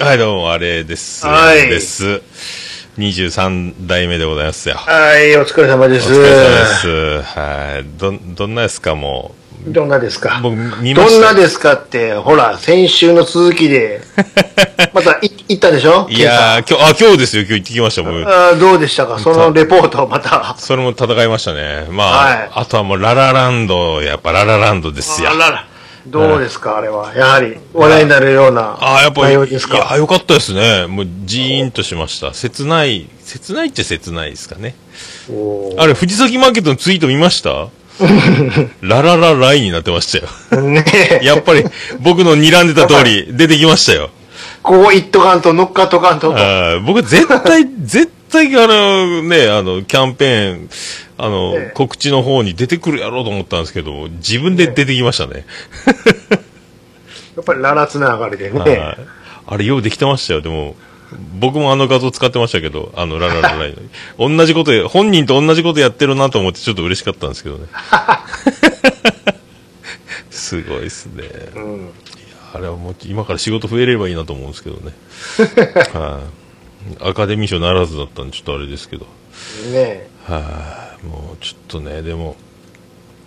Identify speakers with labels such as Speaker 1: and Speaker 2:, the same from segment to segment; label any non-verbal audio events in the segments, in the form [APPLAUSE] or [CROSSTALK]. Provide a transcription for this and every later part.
Speaker 1: はい、どうも、あれです。
Speaker 2: はい
Speaker 1: です。23代目でございますよ。
Speaker 2: はい、お疲れ様です。
Speaker 1: お疲れ様です。はい。ど、どんなですか、も
Speaker 2: どんなですか？
Speaker 1: 僕見ました
Speaker 2: どんなですかって、ほら、先週の続きで、[LAUGHS] またい行ったでしょ？
Speaker 1: う。いやー、今日、あ、今日ですよ、今日行ってきました、僕。
Speaker 2: あーどうでしたか？そのレポートをまた。
Speaker 1: それも戦いましたね。まあ、
Speaker 2: はい
Speaker 1: あとはもう、ララランド、やっぱララランドですよ
Speaker 2: あ。ららどうですかあれは。やはり、話題になるような
Speaker 1: ああ、やっぱ
Speaker 2: 内
Speaker 1: り、
Speaker 2: 容ですか？
Speaker 1: いや、よかったですね。もう、ジーンとしました。切ない、切ないっちゃ切ないですかね。
Speaker 2: おー
Speaker 1: あれ、藤崎マーケットのツイート見ました？[LAUGHS] ラララライになってましたよ。
Speaker 2: ねえ
Speaker 1: やっぱり、僕の睨んでた通り、出てきましたよ。
Speaker 2: こう言っとかんと乗っかっとかんと。
Speaker 1: あー僕、絶対、絶対、あの、ね、あの、キャンペーン、あの、
Speaker 2: ええ
Speaker 1: 告知の方に出てくるやろうと思ったんですけど、自分で出てきましたね。[LAUGHS]
Speaker 2: やっぱりララつながりでね。
Speaker 1: はいあれ、ようできてましたよ。でも、僕もあの画像使ってましたけど、あの、ラララライの。[LAUGHS] 同じことや、本人と同じことやってるなと思ってちょっと嬉しかったんですけどね。[LAUGHS] すごいですね。
Speaker 2: うん。
Speaker 1: あれはもう今から仕事増えればいいなと思うんですけどね。はい、アカデミー賞ならずだったんでちょっとあれですけど。
Speaker 2: ね
Speaker 1: はい、もうちょっとね、でも、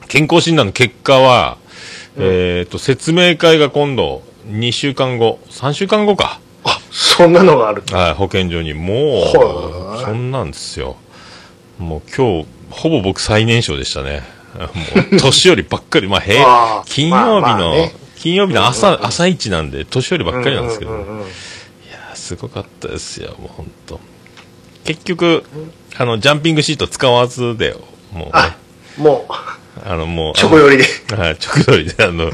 Speaker 1: 健康診断の結果は、えっ、と、説明会が今度、2週間後、3週間後か。
Speaker 2: あ、そんなのがある。
Speaker 1: はい、保健所に。も
Speaker 2: はい
Speaker 1: う、そんなんですよ。もう今日、ほぼ僕最年少でしたね。もう、年寄りばっかり、まあ、へ [LAUGHS] 金曜日の、
Speaker 2: まあまあね
Speaker 1: 金曜日の朝、朝一なんで、年寄りばっかりなんですけど、
Speaker 2: うんうんうんうん
Speaker 1: いやーすごかったですよ、もう本当。結局、あの、ジャンピングシート使わずで、もうね、
Speaker 2: あ、もう、
Speaker 1: あの、もう、
Speaker 2: チョコ寄りで、
Speaker 1: はい、直通りで、あの、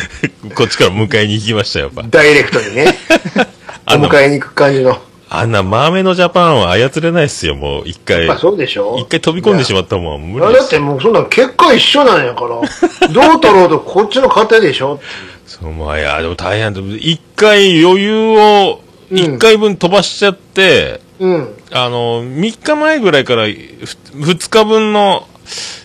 Speaker 1: [LAUGHS] こっちから迎えに行きましたよ、やっぱ。
Speaker 2: ダイレクトにね、[LAUGHS] お迎えに行く感じの。
Speaker 1: あんなマーメイドジャパンは操れないっすよ、もう。一回。
Speaker 2: まあそうでしょ。
Speaker 1: 一回飛び込んでしまったもん、無理
Speaker 2: だってもうそんなん結果一緒なんやから、[LAUGHS] どう取ろうとこっちの勝手でしょ。
Speaker 1: そう、まあ、いや、でも大変だ。一回余裕を、
Speaker 2: うん。
Speaker 1: 一回分飛ばしちゃって、
Speaker 2: うん。
Speaker 1: あの、3日前ぐらいから、ふ2日分の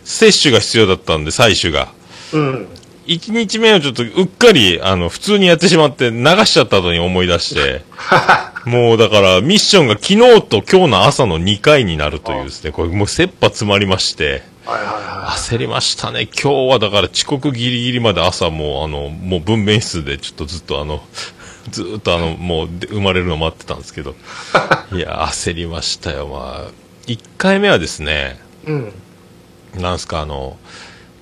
Speaker 1: 接種が必要だったんで、採取が。
Speaker 2: うん。
Speaker 1: 1日目をちょっとうっかり、あの、普通にやってしまって、流しちゃった後に思い出して、[LAUGHS] もうだから、ミッションが昨日と今日の朝の2回になるというですね、これもう切羽詰まりまして、
Speaker 2: はいはいは
Speaker 1: 焦りましたね。今日はだから遅刻ギリギリまで朝もう、あの、もう分娩室でちょっとずっとあの、ずーっとあの、もうで生まれるの待ってたんですけど、[LAUGHS] いや、焦りましたよ。まあ、1回目はですね、
Speaker 2: い。うん。
Speaker 1: なんすか、あの、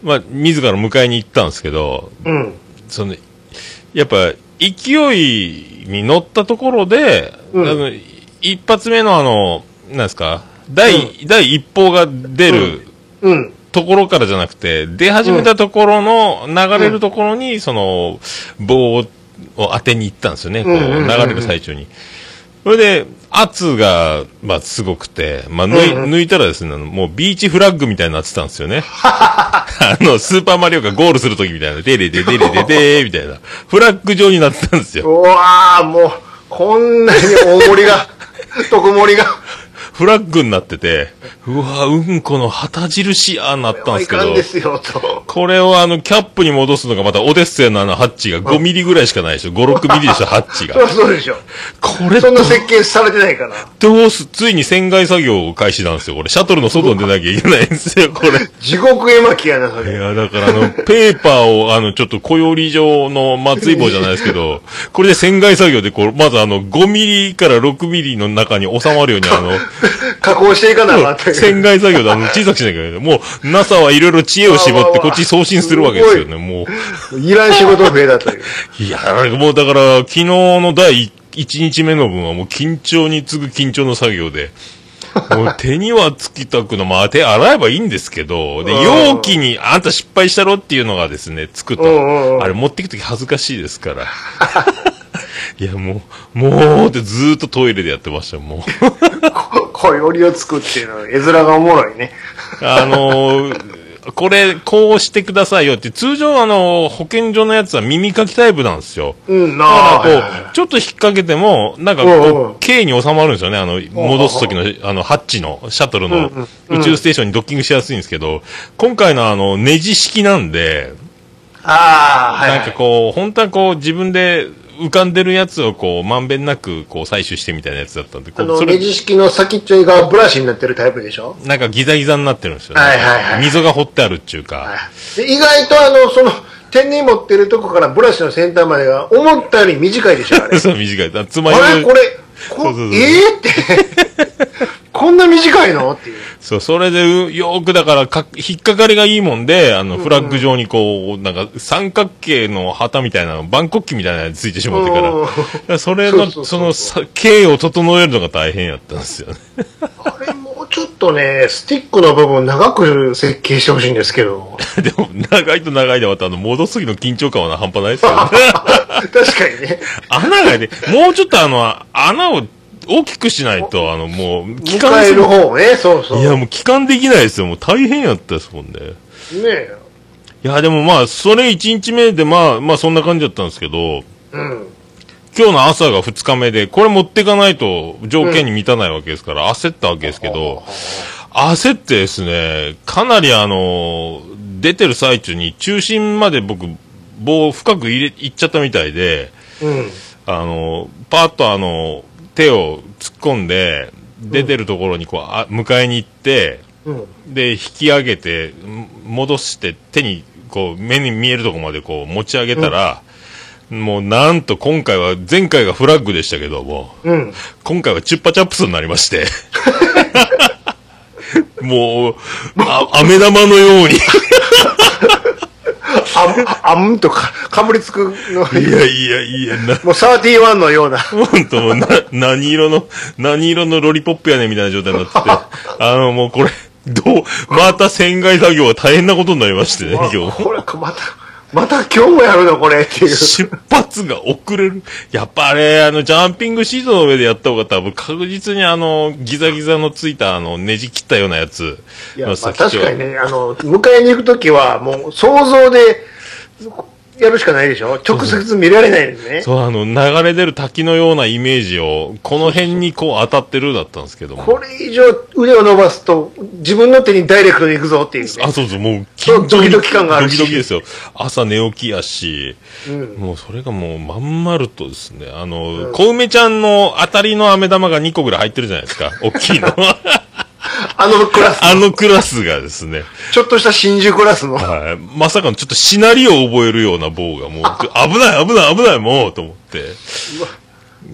Speaker 1: まあ、自ら迎えに行ったんですけど、
Speaker 2: うん。
Speaker 1: その、やっぱ、勢いに乗ったところで、
Speaker 2: うん
Speaker 1: あの一発目のあの、なんですか、第、第一報が出る
Speaker 2: うん。
Speaker 1: ところからじゃなくて、出始めたところの、流れるところに、その、棒を当てに行ったんですよね、こう、流れる最中に。それで、圧が、まあ、すごくて、まあ、抜い、
Speaker 2: うんうん
Speaker 1: 抜いたらですね、もうビーチフラッグみたいになってたんですよね。[LAUGHS] あの、スーパーマリオがゴールするときみたいな、デレデデレデデーみたいな、フラッグ状になってたんですよ。
Speaker 2: うわー、もう、こんなに大盛りが、[LAUGHS] 特盛りが、
Speaker 1: フラッグになってて、うわうんこの旗印やーなったんですけど
Speaker 2: いかん、ですよ、と。
Speaker 1: これをあの、キャップに戻すのがまたオデッセイのあのハッチが5ミリぐらいしかないでしょ。5、6ミリでしょ、[LAUGHS] ハッチが
Speaker 2: そ。うでしょ。
Speaker 1: これ
Speaker 2: そんな設計されてないから。
Speaker 1: どうす、ついに船外作業を開始なんですよ、これ。シャトルの外に出なきゃいけないんですよ、[LAUGHS] これ。
Speaker 2: 地獄絵巻やな、それ。
Speaker 1: いや、だからあの、ペーパーを、あの、ちょっと小より状の松井棒じゃないですけど、[LAUGHS] これで船外作業で、こう、まずあの、5ミリから6ミリの中に収まるように、あの、
Speaker 2: 加工していかなあかんって。
Speaker 1: 船外作業であの、小さくしなきゃいけない。もう、NASA はいろいろ知恵を絞って、こっち送信するわけですよね、もう。
Speaker 2: いらん仕事増えたという。[LAUGHS]
Speaker 1: いや、もうだから、昨日の第1日目の分はもう緊張に次ぐ緊張の作業で、[LAUGHS] もう手にはつきたくの、まあ手洗えばいいんですけど、で、
Speaker 2: うん
Speaker 1: 容器にあんた失敗したろっていうのがですね、つくと、あれ持っていくとき恥ずかしいですから。[LAUGHS] いや、もう、もうってずーっとトイレでやってました、もう。
Speaker 2: こ小よりを作っていうの、絵面がおもろいね。
Speaker 1: あのーこれ、こうしてくださいよって、通常あの、保健所のやつは耳かきタイプなんですよ。
Speaker 2: うん、な
Speaker 1: だ
Speaker 2: あ。
Speaker 1: からこう、ちょっと引っ掛けても、なんかこう、K に収まるんですよね。あの、戻す時の、あの、ハッチの、シャトルの宇宙ステーションにドッキングしやすいんですけど、今回のあの、ネジ式なんで、
Speaker 2: ああ、はい、はい。
Speaker 1: なんかこう、本当はこう、自分で浮かんでるやつをこう、まんべんなくこう採取してみたいなやつだったんで、こ
Speaker 2: あの、
Speaker 1: うそれ
Speaker 2: ネジ式の先っちょがブラシになってるタイプでしょ？
Speaker 1: なんかギザギザになってるんですよね。
Speaker 2: はいはいはい
Speaker 1: 溝が掘ってあるっていうか。
Speaker 2: で意外とあの、その、手に持ってるとこからブラシの先端までが思ったより短いでしょ、あれ。[LAUGHS]
Speaker 1: そう、短い。つま
Speaker 2: あれ？これ、こ
Speaker 1: そうそうそう
Speaker 2: えーって。こんな短いの？っていう。
Speaker 1: そう、それで、うよーくだからか、引っかかりがいいもんで、あの、フラッグ状にこう、なんか、三角形の旗みたいなの、バンコッキーみたいなやつついてしまってからそれの、
Speaker 2: そ
Speaker 1: のさ、形を整えるのが大変やったんですよね。
Speaker 2: あれもうちょっとね、スティックの部分長く設計してほしいんですけど。[LAUGHS]
Speaker 1: でも、長いと長いでまた、あの、戻す時の緊張感は半端ないですよね。[LAUGHS]
Speaker 2: 確かにね。
Speaker 1: 穴がね、もうちょっとあの、穴を大きくしないと、あの、もう、帰
Speaker 2: 迎える方ね、そうそう。
Speaker 1: いや、もう帰還できないですよ。もう大変やったですもんね。
Speaker 2: ねえ。
Speaker 1: いや、でもまあ、それ1日目で、まあ、まあそんな感じだったんですけど、
Speaker 2: うん。
Speaker 1: 今日の朝が2日目で、これ持ってかないと条件に満たないわけですから、焦ったわけですけど、焦ってですね、かなりあの、出てる最中に中心まで僕、棒を深く入れ、いっちゃったみたいで、
Speaker 2: うん。
Speaker 1: あの、パーッとあの、手を突っ込んで、出てるところにこう、あ迎えに行って、
Speaker 2: うん。
Speaker 1: で、引き上げて、ん戻して、手に、こう、目に見えるところまでこう、持ち上げたら、もうなんと今回は、前回がフラッグでしたけども、
Speaker 2: うん。
Speaker 1: 今回はチュッパチャップスになりまして、[LAUGHS] もう、あ、飴玉のように、い [LAUGHS]
Speaker 2: あん、あんとか、かぶりつくの、
Speaker 1: やいやいや、な、
Speaker 2: もう31のような。
Speaker 1: 本当もうな、何色の、何色のロリポップやねんみたいな状態になってて、[LAUGHS] あの、もうこれ、どう、また洗顔作業が大変なことになりましてね、今日。
Speaker 2: これ、また、また今日もやるのこれっていう。
Speaker 1: 出発が遅れる。やっぱあれ、あの、ジャンピングシートの上でやった方が多分確実にあの、ギザギザのついたあの、ねじ切ったようなやつ
Speaker 2: いや、まあ、確かにね、あの、迎えに行くときは、もう想像でやるしかないでしょ？直接見られないですね。
Speaker 1: そう、あの、流れ出る滝のようなイメージを、この辺にこう当たってるだったんですけども。
Speaker 2: これ以上腕を伸ばすと、自分の手にダイレクトで行くぞっていう、ね。
Speaker 1: あ、そうそう、もう、
Speaker 2: ドキドキ感があるし
Speaker 1: ドキドキですよ。朝寝起きやし、
Speaker 2: うん
Speaker 1: もうそれがもうまん丸とですね、あの、小梅ちゃんの当たりの飴玉が2個ぐらい入ってるじゃないですか。大きいの。
Speaker 2: あのクラス、
Speaker 1: あのクラスがですね、
Speaker 2: ちょっとした真珠クラスの。
Speaker 1: はい。まさかのちょっとシナリオを覚えるような棒がもう、[LAUGHS] 危ない危ない危ないもうと思って。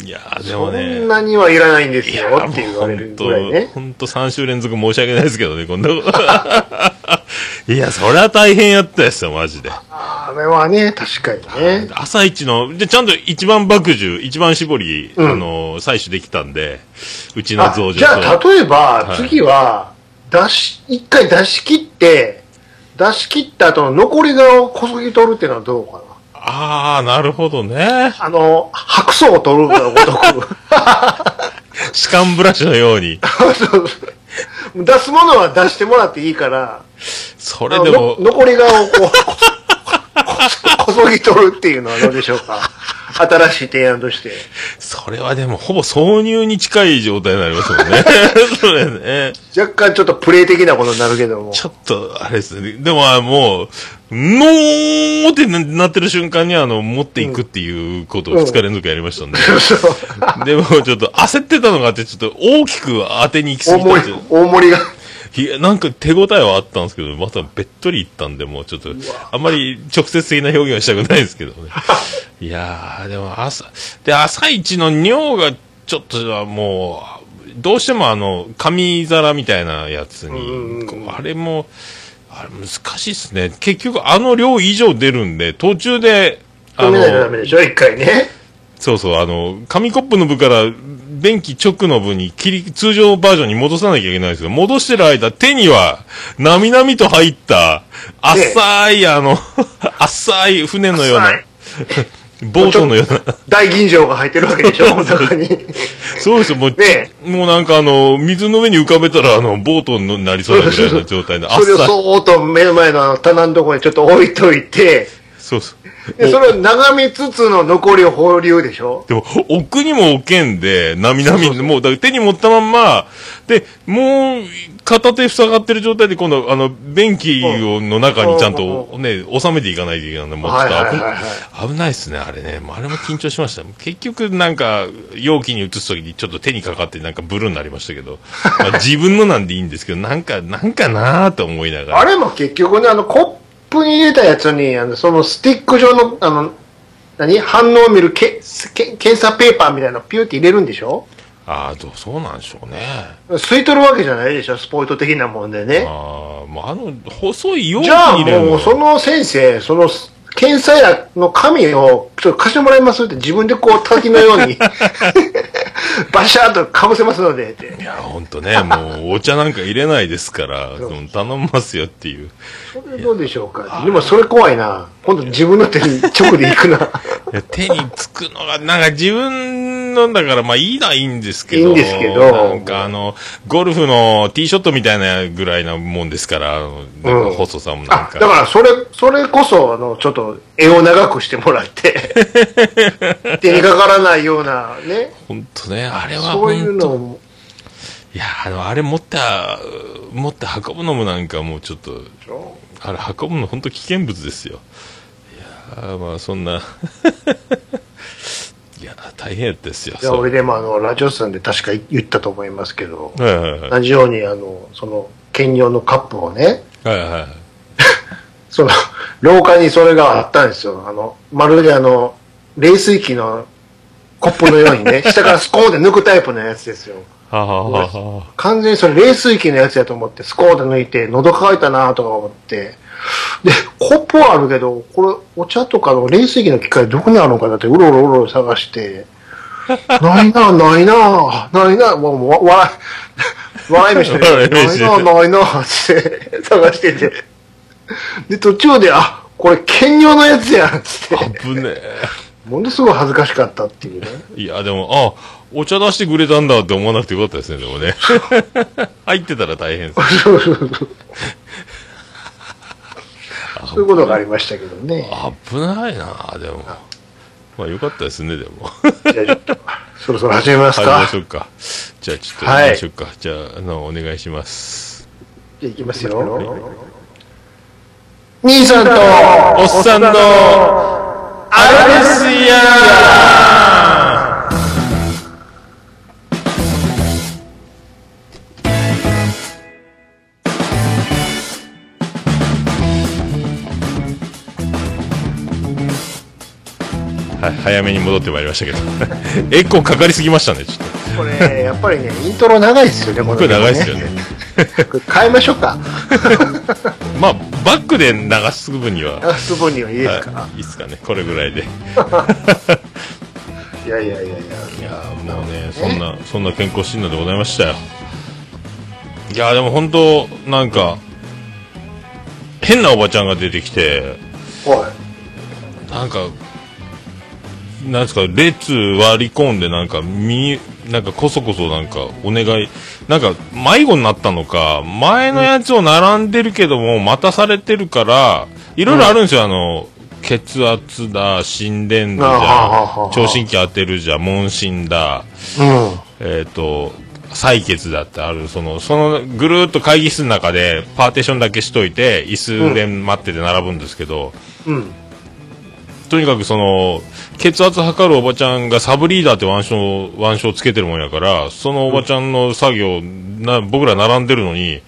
Speaker 1: いやーで
Speaker 2: そ
Speaker 1: もね。
Speaker 2: んなにはいらないんですよって言われるぐらいね。
Speaker 1: ほんと3週連続申し訳ないですけどね、こんなこと。[LAUGHS] いや、そりゃ大変やったですよ、マジで。
Speaker 2: あれはね、確かにね。
Speaker 1: 朝一の、で、ちゃんと一番爆樹、一番絞り、
Speaker 2: うん
Speaker 1: あの、採取できたんで、うちの
Speaker 2: あ
Speaker 1: 増上
Speaker 2: じゃあ、例えば、
Speaker 1: はい
Speaker 2: 次は、出し、一回出し切って、出し切った後の残り側をこそぎ取るっていうのはどうかな？
Speaker 1: あー、なるほどね。
Speaker 2: あの、白素を取るのごとく。
Speaker 1: 歯間ブラシのように。[LAUGHS]
Speaker 2: 出すものは出してもらっていいから、
Speaker 1: それでも
Speaker 2: 残り側をこう、ここそぎ取るっていうのはどうでしょうか？[LAUGHS] 新しい提案として。
Speaker 1: それはでも、ほぼ挿入に近い状態になりますもんね。[LAUGHS] それね。
Speaker 2: 若干ちょっとプレイ的なことになるけども。
Speaker 1: ちょっと、あれですね。でも、あもう、のーってななってる瞬間に、あの、持っていくっていうことを2日連続やりましたんで。[LAUGHS]
Speaker 2: そう
Speaker 1: でも、ちょっと焦ってたのがあって、ちょっと大きく当てに行き過
Speaker 2: 大盛り
Speaker 1: ぎた
Speaker 2: 大盛りが。
Speaker 1: いや、なんか手応えはあったんですけど、またべっとりいったんで、もうちょっと、あんまり直接的な表現はしたくないですけどね。[LAUGHS] いやー、でも朝、で、朝一の尿がちょっとはもう、どうしてもあの、紙皿みたいなやつ
Speaker 2: うん
Speaker 1: に、あれも、あれ難しいっすね。結局あの量以上出るんで、途中で、あ
Speaker 2: 止めないとダ
Speaker 1: の、
Speaker 2: メでしょ、一回ね。
Speaker 1: そうそう、あの、紙コップの部から、便器直の部に切り、通常バージョンに戻さなきゃいけないんですけど、戻してる間、手には、なみなみと入った、浅い、あの、[LAUGHS] 浅い船のようなボートのような、
Speaker 2: 大吟醸が入ってるわけでしょ、この中に。
Speaker 1: そうですよ、もう、
Speaker 2: ね
Speaker 1: もうなんかあの、水の上に浮かべたら、あの、ボートになりそうなぐらいの状態で、
Speaker 2: それを。そーっと目の前の棚のところにちょっと置いといて、
Speaker 1: そうそう。
Speaker 2: で、それを眺めつつの残りを放流でしょ？
Speaker 1: でも、奥にも置けんで、なみなみ、もう、だ手に持ったまんま、で、もう、片手塞がってる状態で、今度、あの、便器をの中にちゃんとね、収めていかないといけないので、もうちょっと危,、
Speaker 2: はいはいはい
Speaker 1: 危ないっすね、あれね。もうあれも緊張しました。結局、なんか、容器に移すときにちょっと手にかかって、なんかブルーになりましたけど、[LAUGHS] まあ、自分のなんでいいんですけど、なんか、なんかなーと思いながら。
Speaker 2: あれも結局ね、あの、コップに入れたやつに、あの、そのスティック状の、あの、何？反応を見るけけ検査ペーパーみたいなのピューって入れるんでしょ？
Speaker 1: ああ、どうそうなんでしょうね。
Speaker 2: 吸い取るわけじゃないでしょ？スポイト的なもんでね。
Speaker 1: ああ、もうあの、細い容器
Speaker 2: じゃあもう、その先生、その、検査薬の紙を、ちょっと貸してもらいますって自分でこう滝のように、[LAUGHS] バシャーっとかぶせますので、って。
Speaker 1: いや、ほんとね、もう、お茶なんか入れないですから、頼みますよっていう。
Speaker 2: それどうでしょうか。でもそれ怖いな。今度自分の手に直で行くな。
Speaker 1: いや手につくのが、なんか自分の、だからまあいいのはいいんですけど。
Speaker 2: いいんですけど
Speaker 1: なんかあの、ゴルフのティーショットみたいなぐらいなもんですから、んか細さもなん
Speaker 2: あ、
Speaker 1: か。
Speaker 2: だからそれ、それこそ、あの、ちょっと絵を長くしてもらって、[LAUGHS] 手にかからないようなね、
Speaker 1: ほんとね、あれは
Speaker 2: そういう。のも、
Speaker 1: いや、あの、あれ持って、持って運ぶのもなんかもうちょっと、あれ運ぶの本当危険物ですよ。いやーまあそんな、大変ですよ。
Speaker 2: いや、俺でもあの、ラジオさんで確か言ったと思いますけど、
Speaker 1: はいはいはい。
Speaker 2: 同じようにあの、その、兼用のカップをね、
Speaker 1: はいはいはい。[LAUGHS]
Speaker 2: その、廊下にそれがあったんですよ。あの、まるであの、冷水器のコップのようにね、[LAUGHS] 下からスコーンで抜くタイプのやつですよ。完全にそれ冷水器のやつやと思って、スコーンで抜いて、喉乾いたなとか思って、で、コップはあるけど、これ、お茶とかの冷水器の機械どこにあるのかなって、うろうろうろうろ探して、[LAUGHS] ないな、ないな、ないな、もう、もう笑い、笑い飯で、ないな、ないな、って探してて。で、途中で、あ、これ、兼用のやつやん、つって。
Speaker 1: 危ねえ。
Speaker 2: ものすごい恥ずかしかったっていうね。
Speaker 1: いや、でも、あ、お茶出してくれたんだって思わなくてよかったですね、でもね。[LAUGHS] 入ってたら大変です。[LAUGHS]
Speaker 2: そうそうそう。そういうことがありましたけどね。
Speaker 1: 危ないなでも。まあよかったですね、でも。
Speaker 2: じゃあちょっと、そろそろ始めます
Speaker 1: 始めま
Speaker 2: か。
Speaker 1: しょうか。じゃあちょっと
Speaker 2: はい
Speaker 1: 行きましょうか。じゃあ、あの、お願いします。
Speaker 2: じゃあいきますよ。兄さんと、
Speaker 1: おっさんの、あれですや早めに戻ってまいりましたけど。[LAUGHS] エコーかかりすぎましたね、ちょっと。
Speaker 2: これ、やっぱりね、イントロ長いですよね、こ
Speaker 1: これ長いですよね。。
Speaker 2: これ変えましょうか。[LAUGHS]
Speaker 1: まあ、バックで流す分には、
Speaker 2: 流す分にはいいですか。
Speaker 1: はい、いいっすかね、これぐらいで。[LAUGHS]
Speaker 2: いやいやいやいや。
Speaker 1: いやーもうね、そんな、そんな健康診断でございましたよ。いやーでも本当なんか、変なおばちゃんが出てきて、
Speaker 2: おい。
Speaker 1: なんか、なんですか、列割り込んで、なんか、み、なんか、こそこそなんか、お願い、なんか、迷子になったのか、前のやつを並んでるけども、待たされてるから、いろいろあるんですよ、あの、血圧だ、心電図じ
Speaker 2: あはははは、
Speaker 1: ゃ聴診器当てるじゃ、問診だ、
Speaker 2: うん。
Speaker 1: えっ、と、採血だってある、その、その、ぐるーっと会議室の中で、パーテーションだけしといて、椅子で待ってて並ぶんですけど、
Speaker 2: うん。
Speaker 1: とにかくその、血圧測るおばちゃんがサブリーダーって腕章、腕章つけてるもんやから、そのおばちゃんの作業、な、僕ら並んでるのに、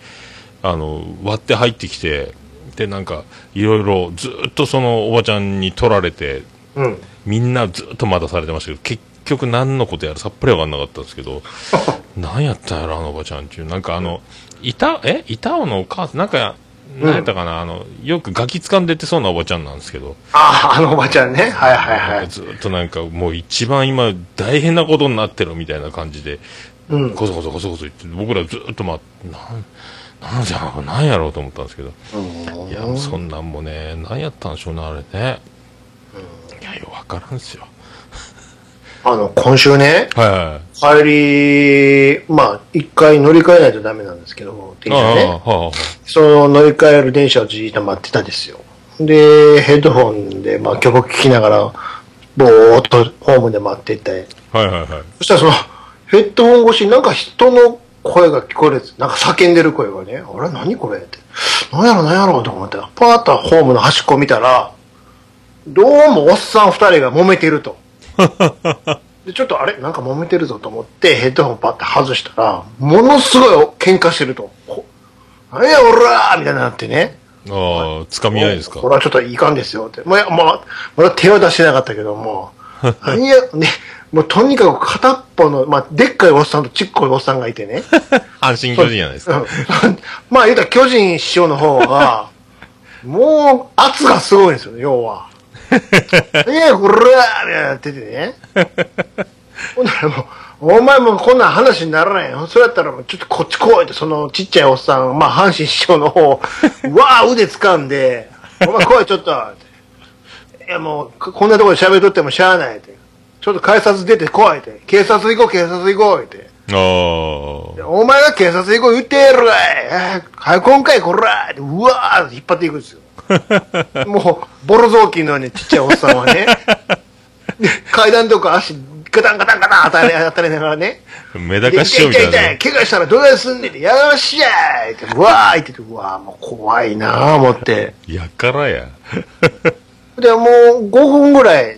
Speaker 1: あの、割って入ってきて、で、なんか、いろいろずーっとそのおばちゃんに取られて、
Speaker 2: うん。
Speaker 1: みんなずーっと待たされてましたけど、結局何のことやらさっぱりわかんなかったんですけど、[LAUGHS] 何やったんやろ、あのおばちゃんっていう。なんかあの、板、え？板尾のお母さん、なんか、何やったかな、あの、よくガキ掴んでってそうなおばちゃんなんですけど、
Speaker 2: ああ、あのおばちゃんね。はいはいはい。
Speaker 1: ずっとなんかもう一番今大変なことになってるみたいな感じで、
Speaker 2: うん。
Speaker 1: こそこそこそこそ言って、僕らずっとまあ、なん、なんじゃ、なんやろうと思ったんですけど、いや、そんなんもね、何やったんでしょうね、あれね。いや、よくわからんすよ。
Speaker 2: あの、今週ね、
Speaker 1: はいはい。
Speaker 2: 帰り、まあ、一回乗り換えないとダメなんですけど、電車
Speaker 1: ああ、
Speaker 2: ね。
Speaker 1: はあ、は
Speaker 2: その乗り換える電車をじーっと待ってたですよ。で、ヘッドホンで、まあ、曲聴きながら、ぼーっとホームで待っていて、
Speaker 1: はいはいはい。
Speaker 2: そしたらその、ヘッドホン越しになんか人の声が聞こえるなんか叫んでる声がね、あれ何これって。何やろ何やろと思って、パーッとホームの端っこ見たら、どうもおっさん二人が揉めてると。でちょっとあれ？なんか揉めてるぞと思ってヘッドホンパッて外したら、ものすごい喧嘩してると。ほ何やおらーみたいになってね。
Speaker 1: ああ、つかみ合いですか？
Speaker 2: これはちょっといかんですよって。まあ、まあ、まだ手は出してなかったけども、[LAUGHS] 何や、ね、もうとにかく片っぽの、まあ、でっかいおっさんとちっこいおっさんがいてね。[LAUGHS]
Speaker 1: 阪神巨人じゃないですか。
Speaker 2: うんまあ言うたら巨人師匠の方が、[LAUGHS] もう圧がすごいんですよ、要は。[LAUGHS] いや、こらーみたいになっててね。[LAUGHS] ほんならもう、お前もこんなん話にならないよ。それやったらもうちょっとこっち来いって、そのちっちゃいおっさん、まあ阪神師匠の方、[LAUGHS] わー腕掴んで、お前来いちょっと。いやもう、ここんなところで喋っとってもしゃあないって。ちょっと改札出て来いって。警察行こう、警察行こうって。
Speaker 1: ああ。
Speaker 2: お前が警察行こう言ってやるわい、今回こらってうわーって引っ張っていくんですよ。もう、ボロ雑巾のようにちっちゃいおっさんはね。で階段とか足ガタンガタンガタン当たり当たりながらね。
Speaker 1: メダカ師匠みたいな
Speaker 2: 痛い痛い怪我したらどうやすんねんって、やらしやいって、うわーいって言って、うわーもう怖いなー思って。
Speaker 1: やからや。
Speaker 2: で、もう5分ぐらい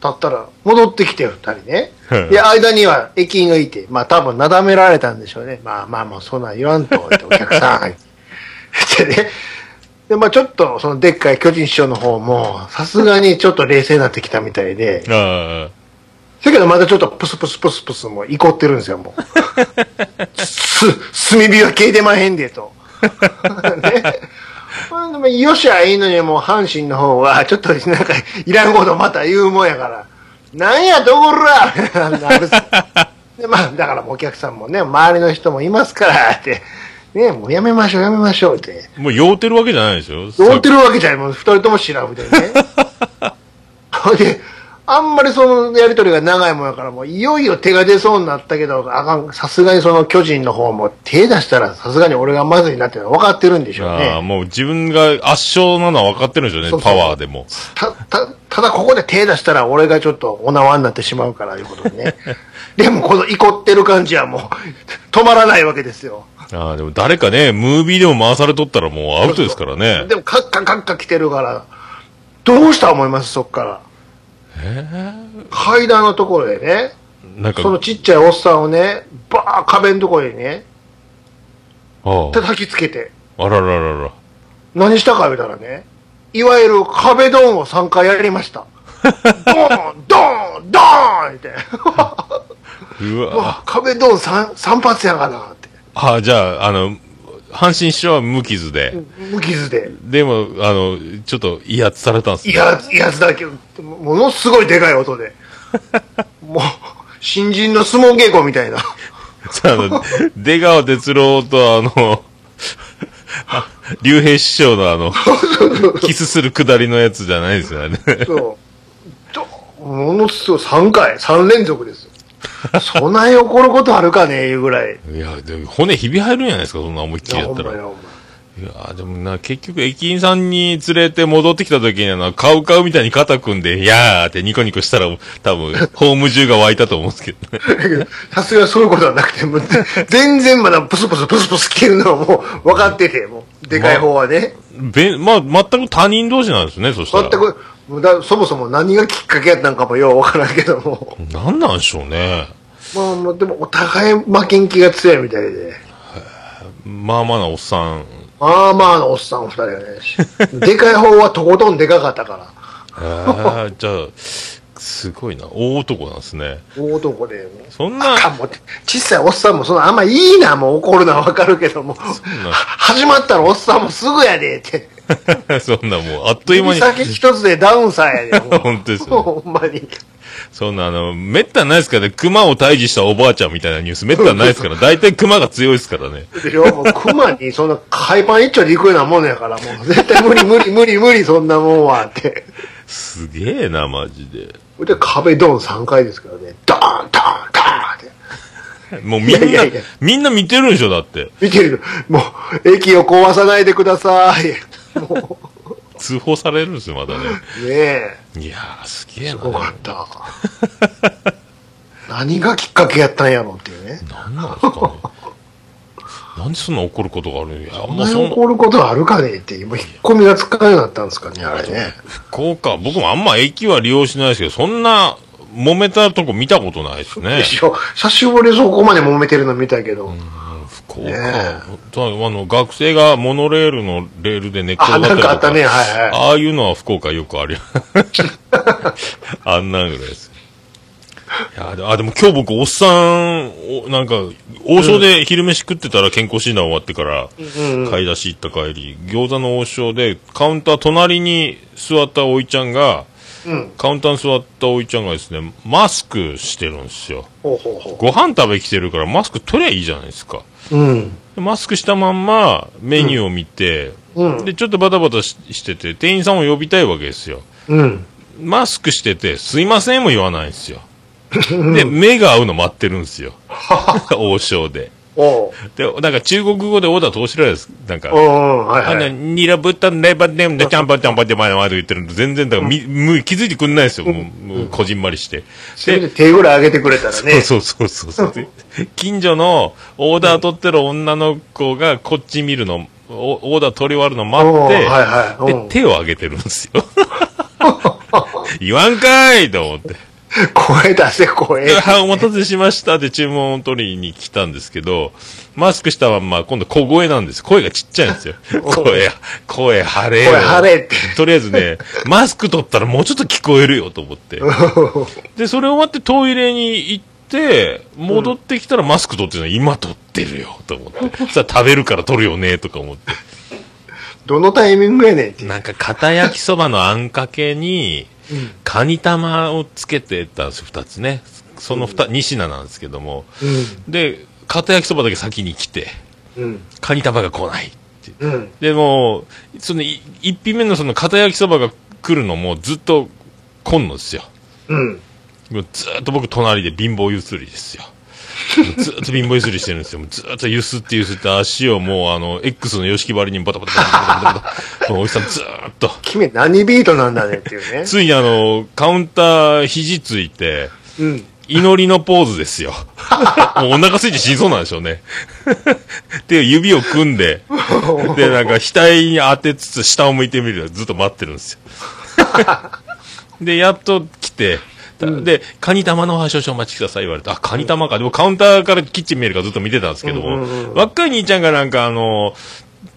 Speaker 2: 経ったら戻ってきてよ、二人ね
Speaker 1: はい。
Speaker 2: で、間には駅員がいて、まあ多分なだめられたんでしょうね。まあまあもうそんなん言わんと、ってお客さん。でね、で、まあちょっとそのでっかい巨人師匠の方も、さすがにちょっと冷静になってきたみたいで、[LAUGHS]
Speaker 1: あ
Speaker 2: だけどまだちょっとプスプスプスプスもう怒ってるんですよ、もう。[LAUGHS] す、炭火は消えてまへんで、と。[LAUGHS] ね。ほんでもよしゃいいのにもう阪神の方は、ちょっとなんか、いらんことまた言うもんやから、なんや、どこらなるで、まあ、だからもうお客さんもね、周りの人もいますから、って、ね、もうやめましょう、やめましょう、って。
Speaker 1: あ。もう酔うてるわけじゃないでしょ
Speaker 2: 酔ってるわけじゃない、もう二人ともシラフでね。ほん [LAUGHS] で、あんまりそのやりとりが長いもんやから、もういよいよ手が出そうになったけど、あかん、さすがにその巨人の方も手出したらさすがに俺がまずいなっていうのは分かってるんでしょう
Speaker 1: ああ、
Speaker 2: ね。
Speaker 1: もう自分が圧勝なのは分かってるんでしょうね、
Speaker 2: そうそう
Speaker 1: パワーでも。
Speaker 2: た、た、ただここで手出したら俺がちょっとお縄になってしまうからいうことでね。[LAUGHS] でもこの怒ってる感じはもう止まらないわけですよ。
Speaker 1: ああ、でも誰かね、ムービーでも回されとったらもうアウトですからね。
Speaker 2: でもカッカカッカ来てるから、どうした思います？そっから。階段のところでね、
Speaker 1: なんか、
Speaker 2: そのちっちゃいおっさんをね、バー壁のところにね、
Speaker 1: あ
Speaker 2: 叩きつけて、
Speaker 1: あ、あらららら。
Speaker 2: 何したか言うたらね、いわゆる壁ドンを3回やりました。[LAUGHS] ドーンドーンドーンって。
Speaker 1: う [LAUGHS]
Speaker 2: う
Speaker 1: わ。
Speaker 2: わ壁ドン 3, 三発やがな。
Speaker 1: ああ、じゃあ、あの、阪神師匠は無傷で。
Speaker 2: 無傷で。
Speaker 1: でも、あの、ちょっと威圧されたんですね。
Speaker 2: いや、いやつだけ、ものすごいでかい音で。[LAUGHS] もう、新人の相撲稽古みたいな。
Speaker 1: 出川哲郎とあの、あ竜兵師匠のあの、キスするくだりのやつじゃないですよね。
Speaker 2: そう。どものすごい3回、3連続ですよ。[LAUGHS] そない怒ることあるかねいうぐらい。
Speaker 1: いや、でも骨ひび入るんじゃないですか、そんな思いっきりやったら。い
Speaker 2: や
Speaker 1: でもな、結局駅員さんに連れて戻ってきた時にあの、カウカウみたいに肩組んで、いやーってニコニコしたら、多分、ホーム中が湧いたと思うんですけどね。[LAUGHS]
Speaker 2: さすがにそういうことはなくて、もう全然まだプスプスプスプス来てるのはもう分かってて、もう、でかい方はね。
Speaker 1: べ、まあ、全く他人同士なんですね、そしたら。
Speaker 2: 全く、だそもそも何がきっかけやったんかもよう分からんけども。
Speaker 1: 何なんでしょうね。
Speaker 2: まあ、もうでもお互い負けん気が強いみたいで。
Speaker 1: まあまあなおっさん。
Speaker 2: まあまあのおっさん二人がね。でかい方はとことんでかかったから。
Speaker 1: ああ、じゃあ、すごいな。大男なんですね。
Speaker 2: 大男で。
Speaker 1: そんな
Speaker 2: 小さいおっさんもそんなあんまいいな、もう怒るのはわかるけども。始まったらおっさんもすぐやでって。[LAUGHS]
Speaker 1: そんなもう、あっという間に、
Speaker 2: 先一つでダウンさんやで。[LAUGHS]
Speaker 1: 本当ですよ
Speaker 2: ほんまに。
Speaker 1: そんなあの、めったにないですからね、熊を退治したおばあちゃんみたいなニュースめったにないですから、大体熊が強いですからね。
Speaker 2: 熊にそんな海パン一丁で行くようなもんやから、もう絶対無理無理無理無理そんなもんはって。
Speaker 1: すげえな、マジで。
Speaker 2: で、壁ドン3回ですからね。ドーンドーンドーンって。
Speaker 1: もうみんな
Speaker 2: いやいやいや、
Speaker 1: みんな見てるでしょ、だって。
Speaker 2: 見てるもう、駅を壊さないでください。もう、
Speaker 1: 通報されるんですよ、まだね。
Speaker 2: ねえ。
Speaker 1: いやー、すげえな。
Speaker 2: すごかった。何がきっかけやったんやろっていうね。
Speaker 1: なんなんですかね。なんでそんな怒ることがあるんや。あん
Speaker 2: そんなに
Speaker 1: まそん
Speaker 2: 怒ることあるかねって、今、引っ込みが使えなくなったんですかね、あれね。
Speaker 1: 福岡、僕もあんま駅は利用しないですけど、そんな揉めたとこ見たことないですね
Speaker 2: で。しょ久しぶりにそこまで揉めてるの見たけど。
Speaker 1: 福岡、
Speaker 2: ねえ
Speaker 1: とあの、学生がモノレールのレールで寝っ転
Speaker 2: あ、
Speaker 1: がったりとか。
Speaker 2: なんかあったね、はいはい。
Speaker 1: ああいうのは福岡よくあるよ。あんなんぐらいです。いやであ、でも今日僕、おっさん、おなんか、王将で昼飯食ってたら健康診断終わってから、
Speaker 2: うん
Speaker 1: 買い出し行った帰り、餃子の王将で、カウンター隣に座ったおいちゃんが、
Speaker 2: うん。
Speaker 1: カウンターに座ったおいちゃんがですね、マスクしてるんですよ。
Speaker 2: ほうほうほ
Speaker 1: ご飯食べ来てるからマスク取りゃいいじゃないですか。
Speaker 2: う。うん。
Speaker 1: でマスクしたまんまメニューを見て、
Speaker 2: うん。
Speaker 1: で、ちょっとバタバタししてて、店員さんを呼びたいわけですよ。
Speaker 2: うん。
Speaker 1: マスクしてて、すいませんも言わないんですよ。[LAUGHS] で、目が合うの待ってるんですよ。[LAUGHS] 王将で。で、なんか中国語でオーダー通しられです。なんか
Speaker 2: う、ん、はい
Speaker 1: あんな、
Speaker 2: はい。
Speaker 1: ニラブッタンレバデムでチャンパンチャンパンで前まで言ってるの全然、だから、み、む気づいてくんないですよ。もう、もうこじんまりして。
Speaker 2: せめて手ぐらい上げてくれたらね。
Speaker 1: そうそうそうそう。で近所のオーダー取ってる女の子がこっち見るの、おオーダー取り終わるの待って、で、手を挙げてるんですよ。[LAUGHS] 言わんかいと思って。[LAUGHS]
Speaker 2: 声出せ、声。[LAUGHS]
Speaker 1: お待たせしましたって注文を取りに来たんですけど、マスクしたまんま、今度小声なんです。声がちっちゃいんですよ。[LAUGHS] 声、声張れよ。
Speaker 2: 声張れって。
Speaker 1: とりあえずね、マスク取ったらもうちょっと聞こえるよと思って。で、それ終わってトイレに行って、戻ってきたらマスク取ってるの今取ってるよと思って。さあ食べるから取るよねとか思って。
Speaker 2: どのタイミングやねんって。
Speaker 1: なんか、片焼きそばのあんかけに、カニ玉をつけてたんですよ、二つね。その二、二品なんですけども。
Speaker 2: う
Speaker 1: で、片焼きそばだけ先に来て、
Speaker 2: ん。うん。
Speaker 1: カニ玉が来ないって。
Speaker 2: うん。
Speaker 1: でも、その、い一品目のその片焼きそばが来るのもずっと来んのですよ。
Speaker 2: うん。
Speaker 1: ずーっと僕隣で貧乏ゆすりですよ。ずっと貧乏ゆすりしてるんですよ。ずっとゆすってゆすって足をもうあの、X の様式張りにバタバタバタバタバタ。もうおじさんずーっと。
Speaker 2: 君何ビートなんだねっていうね。
Speaker 1: ついにあの、カウンター肘ついて、
Speaker 2: うん。
Speaker 1: 祈りのポーズですよ。もうお腹空いて死にそうなんでしょうね。で、指を組んで、で、なんか額に当てつつ下を向いてみるずっと待ってるんですよ。で、やっと来て、で、カニ玉のお少々お待ちください言われて、あ、カニ玉か。でもカウンターからキッチン見えるからずっと見てたんですけども、
Speaker 2: うんうんうん
Speaker 1: 若い兄ちゃんがなんかあの、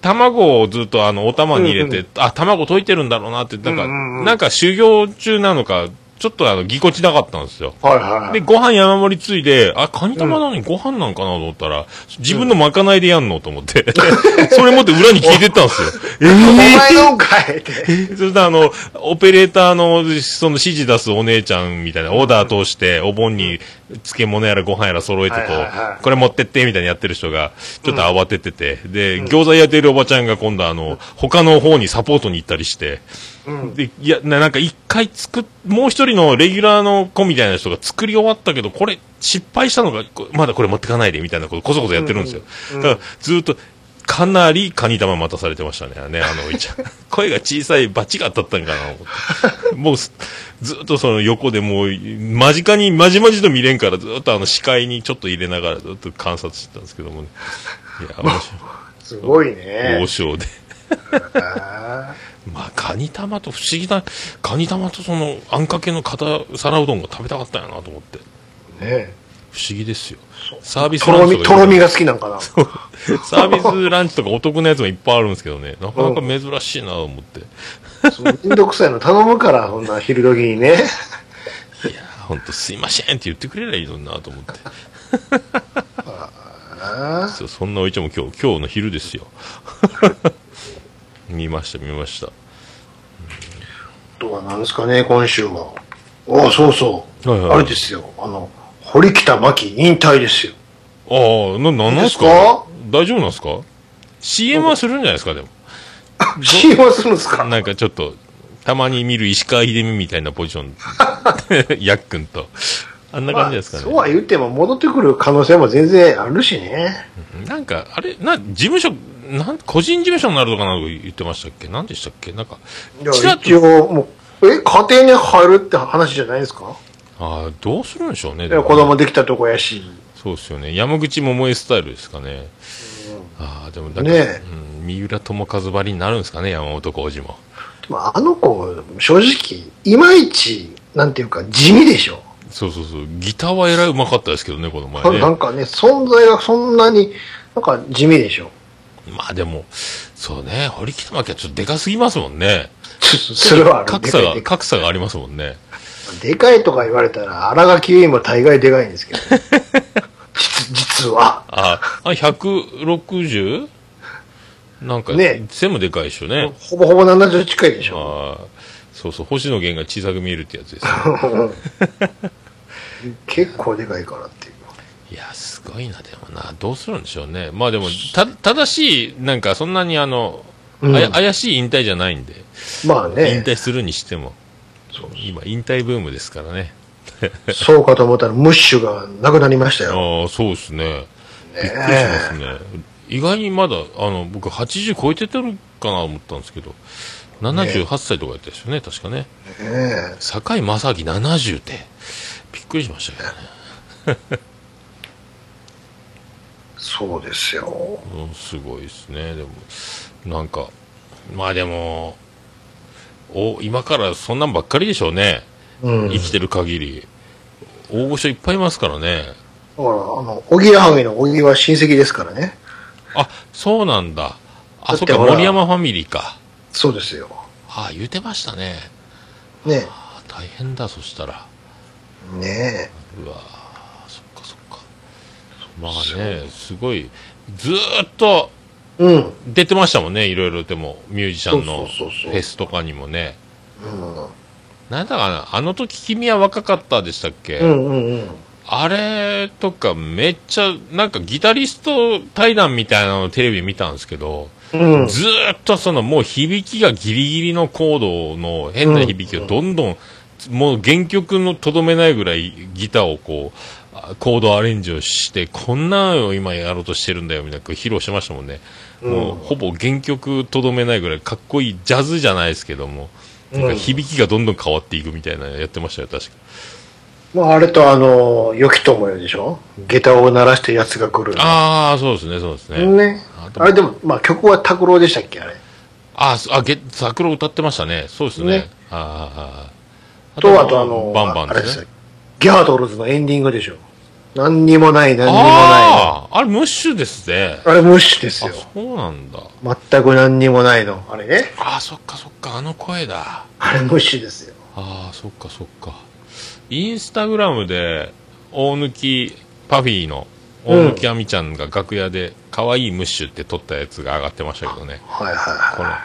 Speaker 1: 卵をずっとあの、お玉に入れて、
Speaker 2: うん。
Speaker 1: あ、卵溶いてるんだろうなって、なんか、
Speaker 2: うんうんうん。
Speaker 1: なんか修行中なのか、ちょっとあの、ぎこちなかったんですよ。
Speaker 2: はいはい。
Speaker 1: で、ご飯山盛りついで、あ、カニ玉なのにご飯なんかなと思ったら、自分のまかないでやんのと思って、[LAUGHS] それ持って裏に聞いてったんですよ。[LAUGHS] え
Speaker 2: お前のんかいって。[LAUGHS]
Speaker 1: そしたらあの、オペレーターの、その指示出すお姉ちゃんみたいな、オーダー通して、お盆に漬物やらご飯やら揃えてこう、これ持ってって、みたいなやってる人が、ちょっと慌ててて、で、餃子焼いてるおばちゃんが今度あの、他の方にサポートに行ったりして、
Speaker 2: うん。
Speaker 1: で、いや、ななんか一回作っ、もう一人のレギュラーの子みたいな人が作り終わったけど、これ失敗したのが、こまだこれ持ってかないで、みたいなことこそこそやってるんですよ。だから、ずっと、かなりカニ玉待たされてましたね、ね、あのおいちゃん。[LAUGHS] 声が小さいバチが当たったんかな、思って。もうす、ずっとその横でもう、間近に、まじまじと見れんから、ずっとあの視界にちょっと入れながらずっと観察してたんですけどもね。いや、[LAUGHS] 面
Speaker 2: すごい
Speaker 1: 白い。
Speaker 2: ね
Speaker 1: 王。将で。
Speaker 2: あ [LAUGHS]
Speaker 1: まあ、カニ玉と不思議な、カニ玉とその、あんかけの片皿うどんが食べたかったんやなと思って。
Speaker 2: ーね
Speaker 1: 不思議ですよ。サービス
Speaker 2: とろみ、
Speaker 1: ランチと
Speaker 2: ろみが好きなんかな。[LAUGHS]
Speaker 1: サービスランチとかお得なやつもいっぱいあるんですけどね、なかなか珍しいなと思って。
Speaker 2: めんどくさいの頼むから、そんな昼時にね。
Speaker 1: いやー、ほんとすいませんって言ってくれりゃいいのになと思って。
Speaker 2: あ
Speaker 1: そうそんなおいちゃんも今日、今日の昼ですよ。[LAUGHS] 見ました、見ました。
Speaker 2: とは何ですかね、今週は。おあそうそう。
Speaker 1: はいはい
Speaker 2: あれですよ。あの、堀北真希引退ですよ。
Speaker 1: ああ、な、なんなんすか？
Speaker 2: いいですか？
Speaker 1: 大丈夫なんすか ?CM はするんじゃないですか、でも。[LAUGHS]
Speaker 2: CM はするんですか？
Speaker 1: なんかちょっと、たまに見る石川秀美みたいなポジション、やっくんと。あんな感じですかね。
Speaker 2: まあそうは言っても戻ってくる可能性も全然あるしね。
Speaker 1: なんか、あれ、な、事務所、なん、個人事務所になるとかなんか言ってましたっけ？何でしたっけ？なんか、
Speaker 2: 一応、もう、え、家庭に入るって話じゃないですか？
Speaker 1: ああ、どうするんでしょうね。
Speaker 2: いや子供できたとこやし。
Speaker 1: そうですよね。山口百恵スタイルですかね。ああ、でもだから、
Speaker 2: ねえ
Speaker 1: うん、三浦友和ばりになるんですかね、山本浩二も。
Speaker 2: まあ、あの子、正直、いまいち、なんていうか、地味でしょ。
Speaker 1: そうそうそう。ギターはえらいうまかったですけどね、この前ね。
Speaker 2: なんかね、存在がそんなに、なんか地味でしょ。
Speaker 1: まあでも、そうね、堀北真希はちょっとでかすぎますもんね。[LAUGHS]
Speaker 2: それは
Speaker 1: 格差が、格差がありますもんね。
Speaker 2: いでかいとか言われたら、荒垣結衣も大概でかいんですけど。[LAUGHS] 実実は。
Speaker 1: あ、あ、160? なんか、
Speaker 2: ね
Speaker 1: 背もでかいでしょね。
Speaker 2: ほぼほぼ70近いでしょ。
Speaker 1: そうそう、星野源が小さく見えるってやつですよ。[LAUGHS]
Speaker 2: 結構でかいからっていう。
Speaker 1: いや、すごいな、でもな。どうするんでしょうね。まあでも、た、正しい、なんかそんなにあの、
Speaker 2: うん
Speaker 1: あや怪しい引退じゃないんで、引
Speaker 2: まあね、
Speaker 1: 退するにしても、今、引退ブームですからね。
Speaker 2: そうかと思ったら、ムッシュがなくなりましたよ。
Speaker 1: ああ、そうですね。びっくりしますね。意外にまだ、あの、僕80超えててるかなと思ったんですけど、78歳とかやったですよね、確かね。
Speaker 2: ねえ
Speaker 1: 堺正明70って、びっくりしましたけどね。
Speaker 2: そうですよ。
Speaker 1: うん、すごいですね。でも、なんか、まあでも、お、今からそんなんばっかりでしょうね。
Speaker 2: うん。
Speaker 1: 生きてる限り。大御所いっぱいいますからね。
Speaker 2: だから、あの、おぎやはぎのおぎは親戚ですからね。
Speaker 1: あ、そうなんだ。あ、そっか、森山ファミリーか。
Speaker 2: そうですよ。
Speaker 1: あ、言うてましたね。
Speaker 2: ね
Speaker 1: あ、大変だ、そしたら。
Speaker 2: ね
Speaker 1: うわそっかそっか。まあね、すごい、ずーっと
Speaker 2: え。うん。
Speaker 1: 出てましたもんね、いろいろでも、ミュージシャンの
Speaker 2: そうそうそうそう
Speaker 1: フェスとかにもね。
Speaker 2: うん。
Speaker 1: なんだかな、あの時君は若かったでしたっけ、
Speaker 2: うんうんうん。
Speaker 1: あれとかめっちゃ、なんかギタリスト対談みたいなのをテレビ見たんですけど、
Speaker 2: うん。
Speaker 1: ずーっとそのもう響きがギリギリのコードの変な響きをどんどん、もう原曲のとどめないぐらいギターをこう、あコードアレンジをして、こんなのを今やろうとしてるんだよみたいな披露してましたもんね。もうほぼ原曲とどめないぐらいかっこいいジャズじゃないですけども、なんか響きがどんどん変わっていくみたいなのやってましたよ、確か。
Speaker 2: まあ、あれとあの、よきともよでしょ？下駄を鳴らして奴が来る。
Speaker 1: ああ、そうですね、そうですね。
Speaker 2: ね。
Speaker 1: あ
Speaker 2: れでも、まあ曲は拓郎でしたっけあれ？
Speaker 1: あ、すあ、げ、桜歌ってましたね。そうですね。
Speaker 2: ね
Speaker 1: ああ、あ
Speaker 2: と、あとあの、
Speaker 1: バンバン
Speaker 2: あれです
Speaker 1: ね。
Speaker 2: ギャートルズのエンディングでしょ何にもない、何にもない
Speaker 1: ああ、あれムッシュですね。
Speaker 2: の。あれムッシュです
Speaker 1: あ
Speaker 2: よ。、
Speaker 1: そうなんだ。
Speaker 2: 全く何にもないの。あれね。
Speaker 1: ああ、そっかそっか、あの声だ。
Speaker 2: あれムッシュですよ。
Speaker 1: ああ、そっかそっか。インスタグラムで、大貫パフィーの、大貫亜美ちゃんが楽屋で、可愛いムッシュって撮ったやつが上がってましたけどね。
Speaker 2: はいはい
Speaker 1: これ
Speaker 2: は。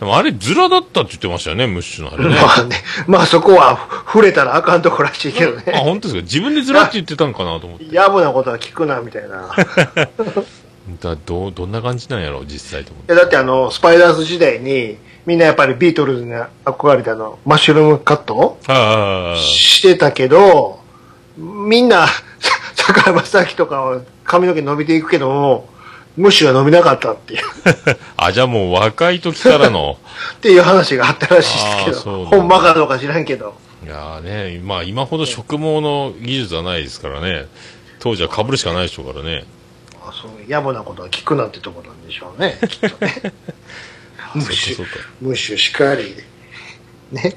Speaker 1: でもあれ、ズラだったって言ってましたよね、ムッシュのあれ
Speaker 2: い。
Speaker 1: ね。[LAUGHS]
Speaker 2: まあね、まあそこは触れたらあかんとこらしいけど
Speaker 1: あ、
Speaker 2: ね。
Speaker 1: 本当ですか？自分でズラって言ってたんかなと思って。
Speaker 2: やぶなことは聞くな、みたいな。[LAUGHS]
Speaker 1: だどうどんな感じなんやろう実際と思って
Speaker 2: いやだってあの、スパイダース時代に、みんなやっぱりビートルズに憧れてあの、マッシュルームカット
Speaker 1: ああ
Speaker 2: してたけど、みんな、坂山正明とかは髪の毛伸びていくけども、ムッシュは伸びなかったっていう、[LAUGHS]
Speaker 1: あじゃあもう若い時からの [LAUGHS]
Speaker 2: っていう話があったらしいですけど、ほんまかどうか知らんけど。
Speaker 1: いやーねまあ今ほど植毛の技術はないですからね当時は被るしかないでしょうからね
Speaker 2: あそう野暮なことは聞くなってとこなんでしょうね、[LAUGHS] きっとね。ムッシュムッシュしかり。ね。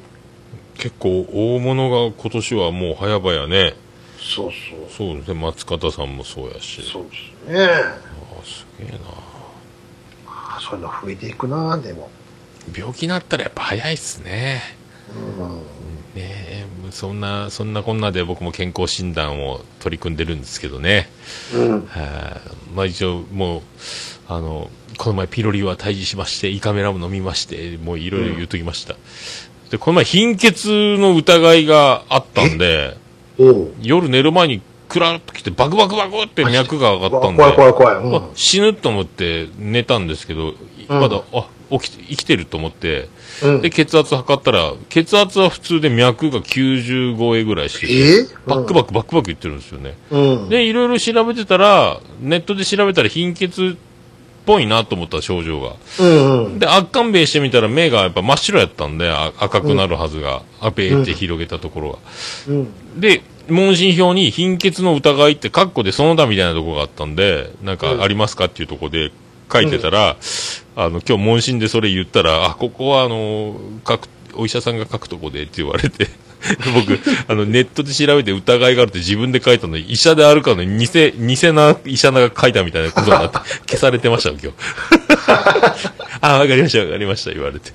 Speaker 1: 結構大物が今年はもう早々ね
Speaker 2: そうそう。
Speaker 1: そうですね松方さんもそうやし
Speaker 2: そうですね。
Speaker 1: あすげえな
Speaker 2: あそういうの増えていくな、でも。
Speaker 1: 病気になったらやっぱ早いっすね
Speaker 2: うん。
Speaker 1: ねえそんなそんなこんなで僕も健康診断を取り組んでるんですけどね
Speaker 2: うん。
Speaker 1: はいまあ一応もうあのこの前ピロリは退治しまして胃カメラも飲みましてもういろいろ言うときました、でこの前貧血の疑いがあったんで。夜寝る前にクラッときてバクバクバクって脈が上がったんで
Speaker 2: 怖い怖い怖い。うん
Speaker 1: あ死ぬと思って寝たんですけど、
Speaker 2: うん
Speaker 1: まだあ起き生きてると思って、
Speaker 2: うん
Speaker 1: で、血圧測ったら、血圧は普通で脈が90超えぐらいしてて、
Speaker 2: え？
Speaker 1: バックバックバックバック言ってるんですよね。
Speaker 2: うん。
Speaker 1: で、いろいろ調べてたら、ネットで調べたら貧血っぽいなと思った症状が。
Speaker 2: うんうん。
Speaker 1: で、圧巻べしてみたら目がやっぱ真っ白やったんで、あ赤くなるはずが、あべーって広げたところが。
Speaker 2: うん。
Speaker 1: で、問診票に貧血の疑いって、カッコでその他みたいなとこがあったんで、なんかありますかっていうとこで書いてたら、あの、今日問診でそれ言ったら、あ、ここはあの、書く、お医者さんが書くとこでって言われて、[LAUGHS] 僕、あの、ネットで調べて疑いがあるって自分で書いたのに、医者であるかのに、偽、偽な医者が書いたみたいなことになって、[LAUGHS] 消されてましたよ、今日。[LAUGHS] あ、わかりました、わかりました、言われて。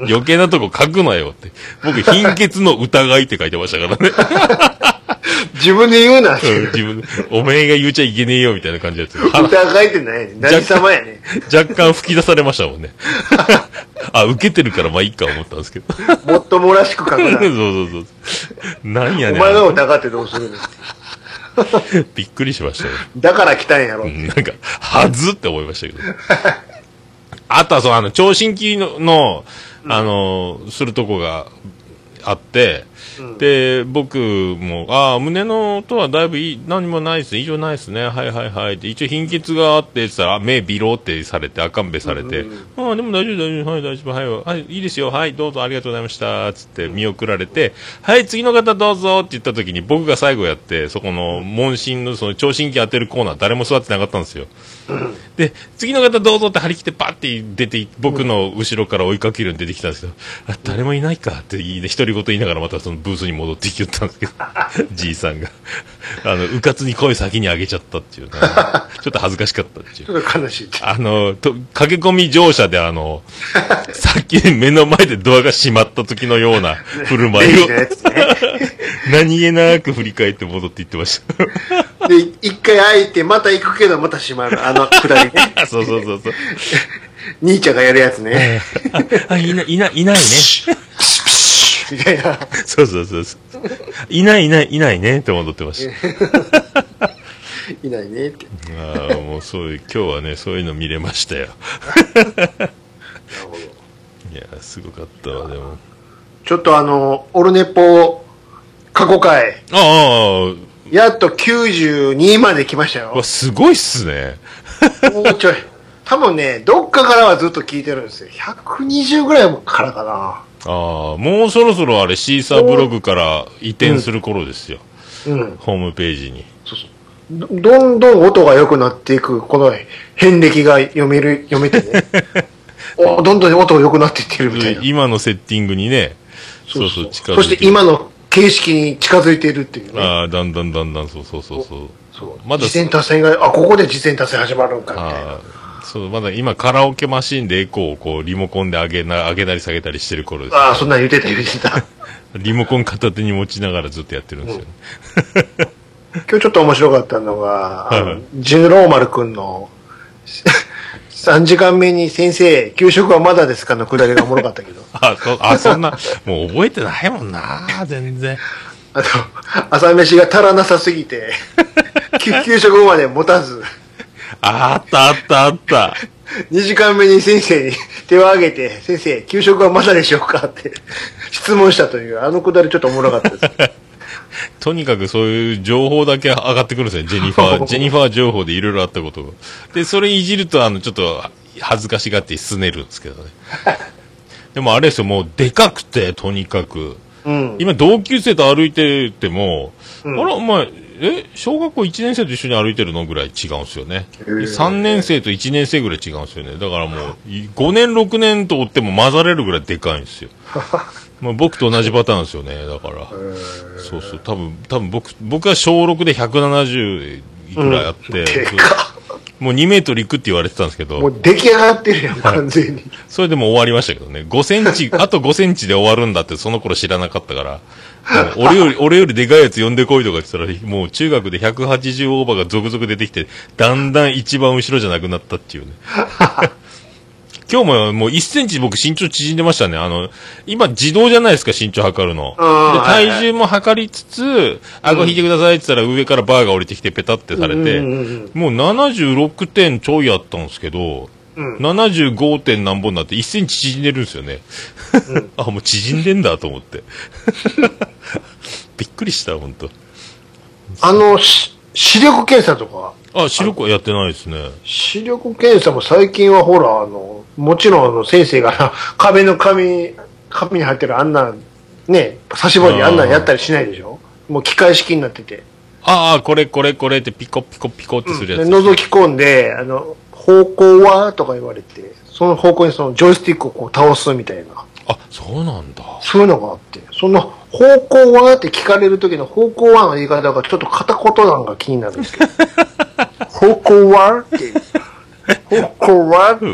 Speaker 1: 余計なとこ書くなよって。僕、貧血の疑いって書いてましたからね。[LAUGHS]
Speaker 2: 自分で言うな。
Speaker 1: うん自分で、おめえが言うちゃいけねえよみたいな感じのやつ。は [LAUGHS]
Speaker 2: 疑いってないね。何様やね。
Speaker 1: 若干吹き出されましたもんね。[LAUGHS] あ、受けてるからまあいいか思ったんですけど。
Speaker 2: もっともらしく書くな。
Speaker 1: そうそうそう。なんやねん
Speaker 2: お前が疑ってどうするの
Speaker 1: びっくりしましたよ。
Speaker 2: だから来たんやろ
Speaker 1: う。んなんか、はずって思いましたけど。あとはそう、あの、聴診器の、のあの、するとこがあって、で、僕も、ああ、胸の音はだいぶいい、何もないですね、異常ないですね、はいはいはいって、一応貧血があって、って言ったら、あ目ビロってされて、赤んべされて、ああ、でも大丈夫、大丈夫、はい、大丈夫、はい、はい、いいですよ、はい、どうぞ、ありがとうございました、つって見送られて、はい、次の方どうぞ。って言った時に、僕が最後やって、そこの問診の、その聴診器当てるコーナー、誰も座ってなかったんですよ。で、次の方どうぞって張り切ってパッて出て、僕の後ろから追いかけるように出てきたんですけど、あ誰もいないかって言いね、独り言言いながらまたそのブースに戻ってきよったんですけど、[LAUGHS] じいさんが。あの、うかつに声先に上げちゃったっていうね、ちょっと恥ずかしかったっていう
Speaker 2: ち。ょっと悲しい。
Speaker 1: あの、と駆け込み乗車であの、[LAUGHS] さっき目の前でドアが閉まった時のような振る舞いを。[LAUGHS] 何気なく振り返って戻っていってました。
Speaker 2: で、一回開いて、また行くけど、また閉まる。あの、くだりね。[LAUGHS]
Speaker 1: そうそうそうそう。
Speaker 2: 兄ちゃんがやるやつね。[LAUGHS]
Speaker 1: あ、あいない、いない、いないね。
Speaker 2: みたいな。
Speaker 1: そうそうそうそう。いないいないいないねって戻ってました。[LAUGHS]
Speaker 2: いないねって。
Speaker 1: ああ、もうそういう、今日はね、そういうの見れましたよ。
Speaker 2: なるほど。
Speaker 1: いや、すごかったわ、でも。
Speaker 2: ちょっとあの、オルネポ過去回、
Speaker 1: ああ、
Speaker 2: やっと92まで来ましたよ
Speaker 1: わ、。すごいっすね。
Speaker 2: もうちょい。多分ね、どっかからはずっと聞いてるんですよ。120ぐらいからかな。
Speaker 1: ああ、もうそろそろあれ、シーサーブログから移転する頃ですよ。
Speaker 2: うん。
Speaker 1: ホームページに。
Speaker 2: そうそう。どどんどん音が良くなっていく、この遍歴が読める、読めてね。[LAUGHS] おどんどん音が良くなっていってるみたいな。
Speaker 1: 今のセッティングにね、そうそう、近
Speaker 2: そして
Speaker 1: づいて。
Speaker 2: 今の形式に近づいているっていうね。
Speaker 1: ああ、だんだんだんだん、そうそうそうそう。
Speaker 2: そう。
Speaker 1: まだ
Speaker 2: 実践達成が、あ、ここで実践達成始まるんかみたいな。
Speaker 1: そう、まだ今カラオケマシンでエコーをこう、リモコンで上げな、上げたり下げたりしてる頃です。
Speaker 2: ああ、そんなん言ってた言ってた。[LAUGHS]
Speaker 1: リモコン片手に持ちながらずっとやってるんですよね。[LAUGHS]
Speaker 2: 今日ちょっと面白かったのが、あの
Speaker 1: はい
Speaker 2: ジュノローマル君の3時間目に先生、給食はまだですかのくだりがおもろかったけど。[LAUGHS]
Speaker 1: あ、そ、あ、そんな、もう覚えてないもんな、全然。
Speaker 2: あと、朝飯が足らなさすぎて、[LAUGHS] 給給食まで持たず、
Speaker 1: ああったあったあった。
Speaker 2: 2時間目に先生に手を挙げて、先生、給食はまだでしょうかって質問したという、あのくだりちょっとおもろかったです。[LAUGHS]
Speaker 1: とにかくそういう情報だけ上がってくるんですよ、ジェニファー。[LAUGHS] ジェニファー情報でいろいろあったことが。で、それいじると、あの、ちょっと恥ずかしがってすねるんですけどね。でもあれですよ、もうでかくて、とにかく。
Speaker 2: うん。
Speaker 1: 今、同級生と歩いてても、
Speaker 2: うん
Speaker 1: あら、お前、え、小学校1年生と一緒に歩いてるのぐらい違うんですよね。
Speaker 2: へー
Speaker 1: 3年生と1年生ぐらい違うんですよね。だからもう、い5年、6年と追っても混ざれるぐらいでかいんですよ。[LAUGHS] まあ僕と同じパターンですよね。だから。そうそう。多分、多分僕、僕は小6で170いくらいあって、
Speaker 2: でか
Speaker 1: もう2メートルいくって言われてたんですけど、
Speaker 2: もう出来上がってるやん、完全に。
Speaker 1: それでも終わりましたけどね。5センチ、[LAUGHS] あと5センチで終わるんだってその頃知らなかったから、俺より、[LAUGHS] 俺よりでかいやつ呼んでこいとか言ってたら、もう中学で180オーバーが続々出てきて、だんだん一番後ろじゃなくなったっていうね。今日ももう1センチ僕身長縮んでましたね。あの、今自動じゃないですか、身長測るの。で、体重も測りつつ、顎引いてくださいって言ったら上からバーが降りてきてペタってされて、
Speaker 2: うんうんうん
Speaker 1: もう76点ちょいあったんですけど、
Speaker 2: うん。
Speaker 1: 75. 点何本になって1センチ縮んでるんですよね。
Speaker 2: うん [LAUGHS]
Speaker 1: あ、もう縮んでんだと思って。[LAUGHS] びっくりした、本当
Speaker 2: あの、し視力検査とか、
Speaker 1: あ、視力はやってないですね。
Speaker 2: 視力検査も最近はほら、あの、もちろんあの先生が [LAUGHS] 壁の紙、紙に入ってるあんな、ね、差し針あんなんやったりしないでしょ？もう機械式になってて。
Speaker 1: ああ、これこれこれってピコピコピコってするやつ。
Speaker 2: で覗き込んで、あの、方向は？とか言われて、その方向にそのジョイスティックをこう倒すみたいな。
Speaker 1: あ、そうなんだ。
Speaker 2: そういうのがあって、その方向は？って聞かれる時の方向はの言い方がちょっと片言なんが気になるんですけど。[LAUGHS] 方向は？って。方向は？って。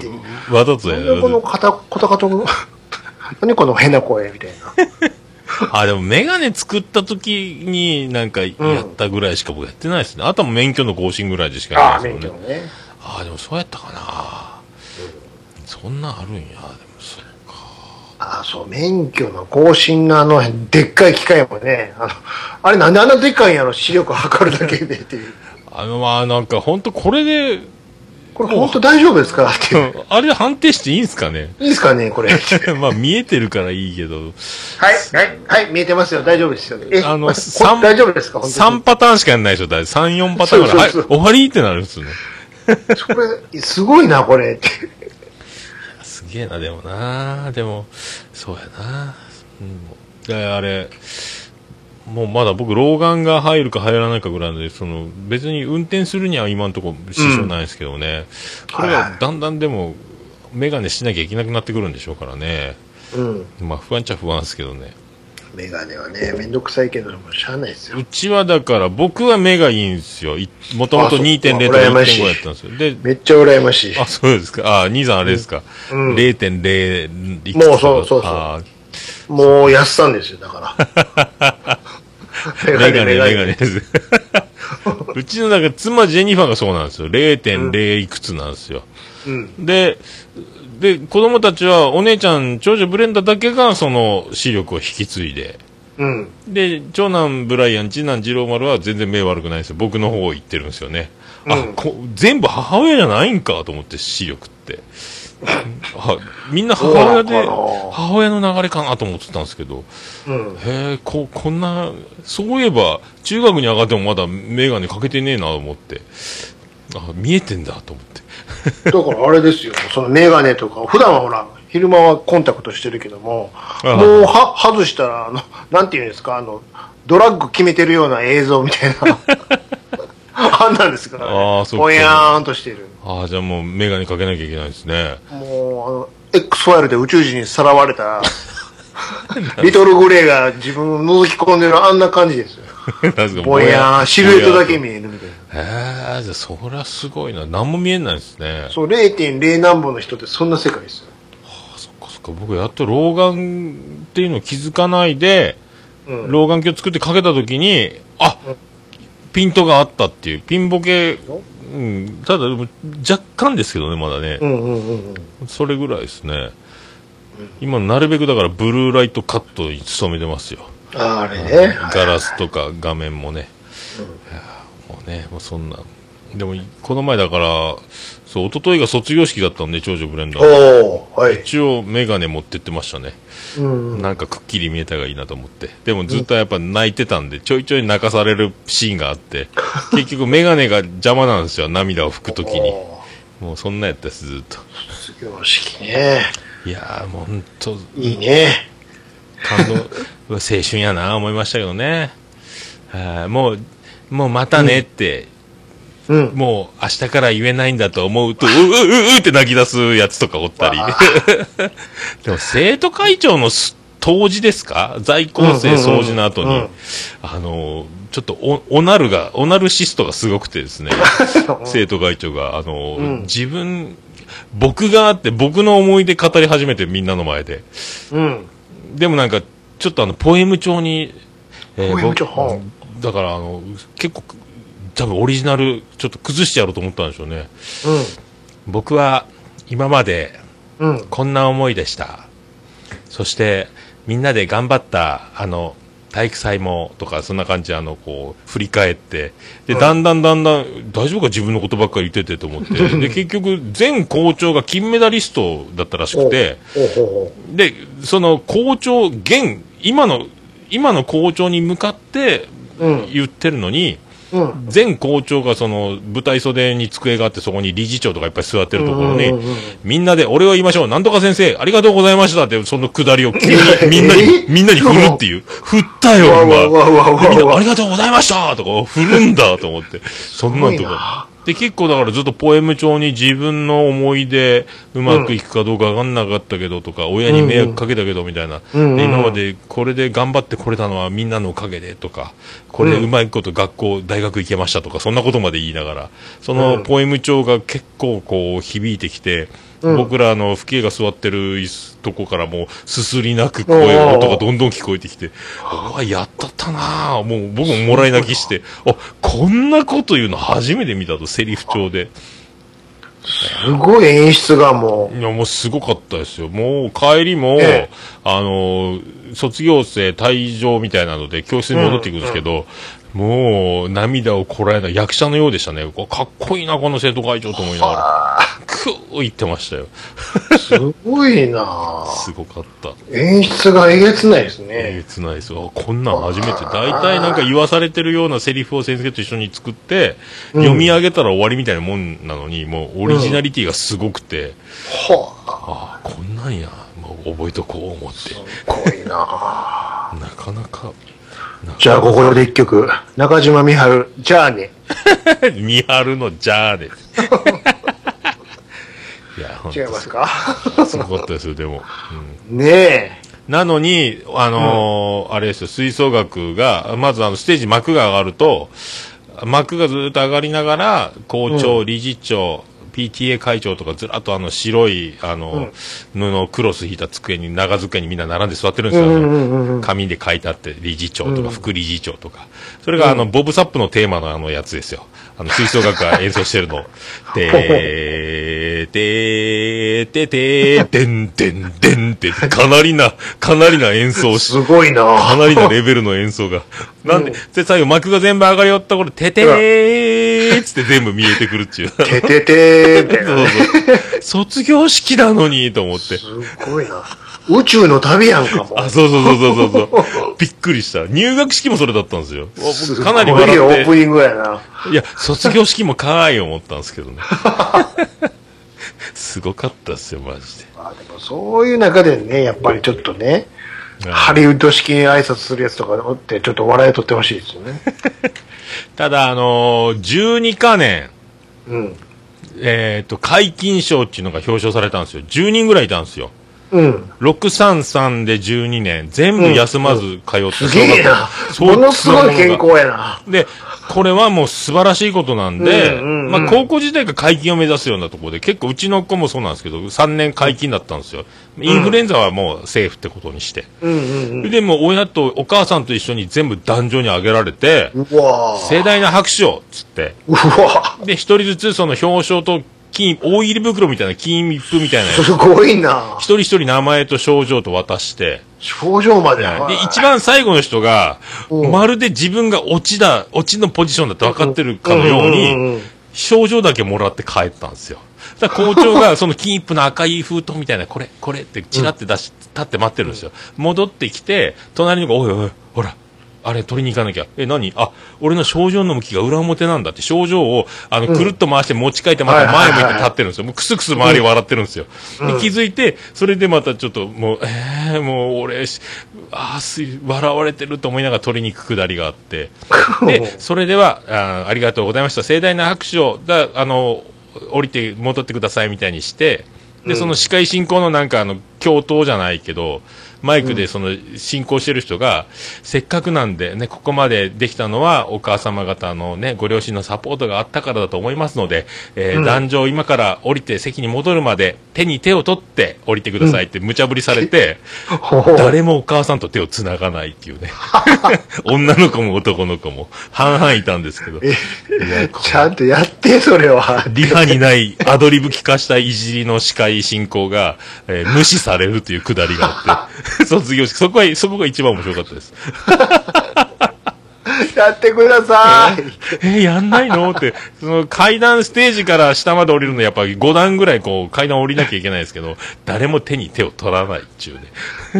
Speaker 1: わざとや
Speaker 2: なこの
Speaker 1: ね。
Speaker 2: 片片言の、[LAUGHS] 何この変な声みたいな。[LAUGHS]
Speaker 1: あ、でもメガネ作った時になんかやったぐらいしか僕やってないですね。あとは免許の更新ぐらいでしか
Speaker 2: ああ、
Speaker 1: ないですもんね。
Speaker 2: 免許のね。
Speaker 1: ああ、でもそうやったかな。そんなんあるんや。でもそう
Speaker 2: ああ、そう、免許の更新のあの、でっかい機械もね、あの、あれなんであんなでっかいんやろ、視力測るだけでっていう。
Speaker 1: あの、まあなんか本当これで、
Speaker 2: これ本当大丈夫ですか？っていう。
Speaker 1: あれで判定していいんすかね？
Speaker 2: いいですかね、これ。はい、
Speaker 1: まあ見えてるからいいけど、
Speaker 2: はい、はい、見えてますよ。大丈夫ですよ。え、
Speaker 1: あの
Speaker 2: こ
Speaker 1: 三
Speaker 2: 大丈夫ですか？本当
Speaker 1: 3
Speaker 2: に。
Speaker 1: パターンしかやんないでしょ、だい3、4パターンぐらい。はい、終わりってなるんですよね。
Speaker 2: それ、すごいな、これ。
Speaker 1: すげえな、でもな。でも、そうやな。うん。あれ、もうまだ僕、老眼が入るか入らないかぐらいで、その、別に運転するには今のところ支障ないですけどね。これ
Speaker 2: は
Speaker 1: だんだんでも、メガネしなきゃいけなくなってくるんでしょうからね。
Speaker 2: うん。
Speaker 1: まあ、不安っちゃ不安ですけどね。
Speaker 2: メガネはね、めんどくさいけど、もうしゃあないですよ。
Speaker 1: うちはだから、僕は目がいいんですよ。もともと
Speaker 2: あそう
Speaker 1: 2.0とか1.5
Speaker 2: 羨ましい
Speaker 1: やったんですよ。で、
Speaker 2: めっちゃ羨ましい。
Speaker 1: あ、そうですか。あ、兄さんあれですか。
Speaker 2: うん
Speaker 1: 0.0いくつ
Speaker 2: もうそうそうそう
Speaker 1: あ
Speaker 2: もう安さんですよ、だから。[LAUGHS]
Speaker 1: メガネ、メガネです。[LAUGHS] うちのなんか妻ジェニファーがそうなんですよ。0.0いくつなんですよ。
Speaker 2: うん。
Speaker 1: で、で、子供たちはお姉ちゃん、長女ブレンダだけがその視力を引き継いで、
Speaker 2: うん。
Speaker 1: で、長男ブライアン、次男次郎丸は全然目悪くないんですよ。僕の方を言ってるんですよね。あ、
Speaker 2: うん
Speaker 1: こ全部母親じゃないんかと思って、視力って。あ [LAUGHS] みんな母親で母親の流れかなと思ってたんですけど、
Speaker 2: うん。
Speaker 1: へえ、こ、こんな、そういえば、中学に上がってもまだメガネかけてねえなと思って、あ、見えてんだと思って。
Speaker 2: だからあれですよ、そのメガネとか、普段はほら、昼間はコンタクトしてるけども、
Speaker 1: あ
Speaker 2: もうは外したら、あの、なんていうんですか、あの、ドラッグ決めてるような映像みたいな、[LAUGHS] あんなんですから、ね、ぼやーんとしてる。
Speaker 1: ああ、じゃあもうメガネかけなきゃいけないですね。
Speaker 2: もう、あの、X ファイルで宇宙人にさらわれた、[LAUGHS] リトルグレーが自分を覗き込んでるあんな感じですよ。ぼやシルエットだけ見えるみたいな。
Speaker 1: へえ、じゃあそりゃすごいな。何も見えないですね。
Speaker 2: そう、0.0何本の人ってそんな世界ですよ。
Speaker 1: そっかそっか、僕やっと老眼っていうのを気づかないで、
Speaker 2: うん。
Speaker 1: 老眼鏡作ってかけた時に、あ、
Speaker 2: うん
Speaker 1: ピントがあったっていう、ピンボケ、うん、ただでも若干ですけどね、まだね。
Speaker 2: うんうんうんうん。
Speaker 1: それぐらいですね。今なるべくだからブルーライトカットに努めてますよ。
Speaker 2: ああれね。
Speaker 1: ガラスとか画面もね。もうね、もうそんな。でも、この前だから、そう、一昨日が卒業式だったんで、長女ブレンダー。
Speaker 2: はい。
Speaker 1: 一応メガネ持ってってましたね。
Speaker 2: うん。
Speaker 1: なんかくっきり見えたがいいなと思って。でもずっとやっぱ泣いてたんで、ちょいちょい泣かされるシーンがあって、[LAUGHS] 結局メガネが邪魔なんですよ、涙を拭くときに。もうそんなやったです、ずっと。
Speaker 2: 卒業式ね。
Speaker 1: いやーもうほんと、
Speaker 2: いいね。
Speaker 1: 感動、[LAUGHS] 青春やな思いましたけどね。はいもう、もうまたねって、
Speaker 2: うん。
Speaker 1: もう明日から言えないんだと思うと、う、う、う、うって泣き出すやつとかおったり。でも生徒会長の当時ですか在校生掃除の後に
Speaker 2: うんうんうん、
Speaker 1: あの、ちょっとお、おなるが、おなるシストがすごくてですね、生徒会長が、あの、
Speaker 2: うん
Speaker 1: 自分、僕があって、僕の思い出語り始めてみんなの前で。
Speaker 2: うん。
Speaker 1: でもなんか、ちょっとあの、ポエム調に、え
Speaker 2: ポエム調
Speaker 1: 僕
Speaker 2: は
Speaker 1: だからあの、結構、多分オリジナル、ちょっと崩してやろうと思ったんでしょうね。僕は、今まで、
Speaker 2: うん。うん。
Speaker 1: こんな思いでした。そして、みんなで頑張った、あの、体育祭もとか、そんな感じで、あの、こう、振り返って、で、だんだんだんだん、大丈夫か自分のことばっかり言っててと思って、[LAUGHS] で、結局、前校長が金メダリストだったらしくて、で、その校長、現、今の、今の校長に向かって
Speaker 2: う。うん。
Speaker 1: 言ってるのに、
Speaker 2: うん。
Speaker 1: 前校長がその舞台袖に机があってそこに理事長とかいっぱい座ってるところに、みんなで俺を言いましょう、なんとか先生、ありがとうございましたって、そのくだりを急に
Speaker 2: え
Speaker 1: みんなに [LAUGHS]
Speaker 2: え、
Speaker 1: みんなに振るっていう。[LAUGHS] 振ったよ、
Speaker 2: わ
Speaker 1: 今。みんな、
Speaker 2: わ
Speaker 1: ありがとうございましたとか、振るんだと思って。そんなんとか。で、結構だからずっとポエム帳に自分の思い出、うまくいくかどうかわかんなかったけどとか、親に迷惑かけたけどみたいな。で今までこれで頑張ってこれたのはみんなのおかげでとか、これでうまいこと学校、大学行けましたとか、そんなことまで言いながら、その
Speaker 2: うん。
Speaker 1: ポエム帳が結構こう響いてきて、
Speaker 2: うん
Speaker 1: 僕らあの、父兄が座ってる椅子とこからもう、すすり泣く声、音がどんどん聞こえてきて、おわ、やったったなぁ。もう僕ももらい泣きして、あ、こんなこと言うの初めて見たと、セリフ帳で。
Speaker 2: すごい演出がも
Speaker 1: いや、もうすごかったですよ。もう帰りも、
Speaker 2: ええ
Speaker 1: あの、卒業生退場みたいなので教室に戻っていくんですけど、もう涙をこらえない役者のようでしたね。かっこいいな、この生徒会長と思いながら。くー言ってましたよ。
Speaker 2: う、すごいな
Speaker 1: すごかった。
Speaker 2: 演出がえげつないです
Speaker 1: えげ
Speaker 2: ね。
Speaker 1: つないですよ。こんなん初めて。大体なんか言わされてるようなセリフを先生と一緒に作って、
Speaker 2: うん
Speaker 1: 読み上げたら終わりみたいなもんなのに、もうオリジナリティがすごくて、
Speaker 2: は
Speaker 1: ああ、
Speaker 2: あ、
Speaker 1: こんなんや。もう覚えとこう思って。
Speaker 2: すごいな
Speaker 1: なかなか、な
Speaker 2: じゃあ、ここで一曲。中島美春、じゃあね。
Speaker 1: 見張るのじゃあね。[LAUGHS]
Speaker 2: 違いますか？[LAUGHS]
Speaker 1: すごかったですよ、でも。うん
Speaker 2: ねえ。
Speaker 1: なのに、あのーあれですよ、吹奏楽が、まずあの、ステージ幕が上がると、幕がずっと上がりながら、校長、理事長、PTA 会長とかずらっとあの白い、あの、布、クロス引いた机に、長机にみんな並んで座ってるんですよ。
Speaker 2: うんうんうんうん
Speaker 1: 紙で書いてあって、理事長とか副理事長とか。それがあの、ボブサップのテーマのあのやつですよ。あの、吹奏楽が演奏してるの。てー、てー、てー、てー、てんてんてんって、かなりな、かなりな演奏をし
Speaker 2: すごいな
Speaker 1: かなりのレベルの演奏が。なんで、で、最後幕が全部上がりよった頃、ててーっつって全部見えてくるっていう。[LAUGHS]
Speaker 2: てててーみたい
Speaker 1: そう
Speaker 2: なね。
Speaker 1: そう。卒業式なのに、と思って。
Speaker 2: すごいな。宇宙の旅やんかも。
Speaker 1: あ、そうそうそうそうそうそう。びっくりした。入学式もそれだったんですよ。かなり
Speaker 2: ごいオ
Speaker 1: 笑っ
Speaker 2: ープニングやな。
Speaker 1: て。いや、卒業式もかーい思ったんですけどね。すごかったっすよ、マジで。
Speaker 2: あでもそういう中でね、やっぱりちょっとね、ハリウッド式に挨拶するやつとかおって、ちょっと笑い取ってほしいですよね。[LAUGHS]
Speaker 1: ただ、あのー、12か年、
Speaker 2: うん。
Speaker 1: えっ、と、解禁賞っていうのが表彰されたんですよ。10人ぐらいいたんですよ。
Speaker 2: うん。
Speaker 1: 633で12年、全部休まず通って、
Speaker 2: すげえな。ものすごい健康やな。
Speaker 1: で、これはもう素晴らしいことなんで、
Speaker 2: うんうんうん
Speaker 1: まあ高校時代が解禁を目指すようなところで、結構うちの子もそうなんですけど、3年解禁だったんですよ。インフルエンザはもうセーフってことにして。
Speaker 2: うんうん
Speaker 1: でも親とお母さんと一緒に全部壇上に上げられて。盛大な拍手を、つって。で、一人ずつその表彰と金、大入り袋みたいな金一封みたいなやつ
Speaker 2: すごいな
Speaker 1: 一人一人名前と症状と渡して、
Speaker 2: 症状まで。
Speaker 1: で、一番最後の人が、
Speaker 2: うん
Speaker 1: まるで自分が落ちだ、落ちのポジションだって分かってるかのように
Speaker 2: うん、
Speaker 1: 症状だけもらって帰ったんですよ。だ校長が [LAUGHS] その金一封の赤い封筒みたいな、これ、これってチラって出し、立って待ってるんですよ。戻ってきて、隣の子が、おいおい、ほら、あれ取りに行かなきゃ。え、何？あ、俺の症状の向きが裏表なんだって、症状を、あの、くるっと回して持ち替えてまた前向いて立ってるんですよ。もうクスクス周り笑ってるんですよ。で気づいて、それでまたちょっと、もう、えー、もう俺、しあーすい、笑われてると思いながら取りに行くくだりがあって。[LAUGHS] で、それでは、あーありがとうございました。盛大な拍手を、だあの、降りて戻ってくださいみたいにして、で、その司会進行のなんかあの、教頭じゃないけど、マイクでその進行してる人が、せっかくなんでね、ここまでできたのはお母様方のね、ご両親のサポートがあったからだと思いますので、えー壇上今から降りて席に戻るまで手に手を取って降りてくださいって無茶ぶりされて、[LAUGHS] 誰もお母さんと手を繋がないっていうね。[LAUGHS] 女の子も男の子も半々いたんですけど。
Speaker 2: ちゃんとやって、それは。
Speaker 1: リハにないアドリブ聞かしたいじりの司会進行が、えー無視されるというくだりがあって。[LAUGHS] 卒業式。そこは、そこが一番面白かったです。[LAUGHS]
Speaker 2: やってください。
Speaker 1: えーやんないの？って、その階段ステージから下まで降りるのやっぱ5段ぐらいこう階段降りなきゃいけないですけど、誰も手に手を取らないっちゅう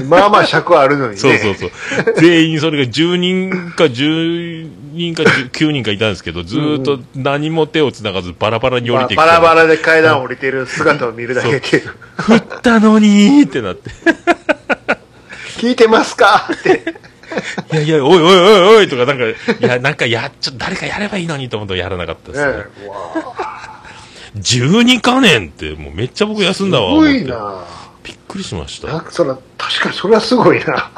Speaker 1: ね。
Speaker 2: まあまあ尺あるのにね。
Speaker 1: そうそうそう。全員それが10人か10人か10 9人かいたんですけど、ずーっと何も手を繋がずバラバラに降りてきて。
Speaker 2: バラバラで階段降りてる姿を見るだけで。
Speaker 1: 振ったのにーってなって。
Speaker 2: 聞いてますか？って。
Speaker 1: いやいや、おいおいおいおいとかなんか、いや、なんかや、ちょっと誰かやればいいのにと思ってやらなかったですね。
Speaker 2: ねうわ
Speaker 1: 12か年って、もうめっちゃ僕休んだわ。
Speaker 2: すごいな
Speaker 1: びっくりしました。
Speaker 2: なんかそら、確かにそれはすごいな。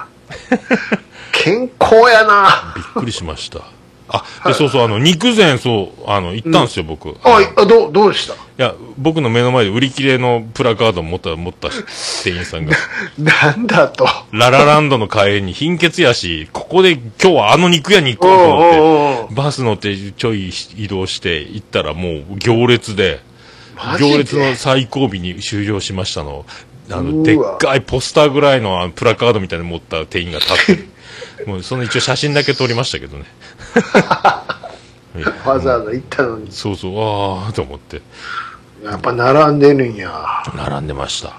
Speaker 2: [LAUGHS] 健康やな
Speaker 1: びっくりしました。あ、で、そうそう、あの、肉膳、そう、あの、行ったんですよ、僕。い
Speaker 2: あ、あどう、どうでした？
Speaker 1: や、僕の目の前で売り切れのプラカードを持った、持った店員さんが、[LAUGHS]
Speaker 2: なんだと。
Speaker 1: ララランドの帰りに貧血やし、ここで今日はあの肉屋に行こうと思って、バス乗ってちょい移動して行ったらもう行列で、行列の最後尾に終了しましたの。あの、でっかいポスターぐらいのあのプラカードみたいに持った店員が立ってる。[LAUGHS] もうその一応写真だけ撮りましたけどね。[LAUGHS]
Speaker 2: わざわざ行ったのに。
Speaker 1: そうそう、ああと思って。
Speaker 2: やっぱ並んでるんや。
Speaker 1: 並んでました。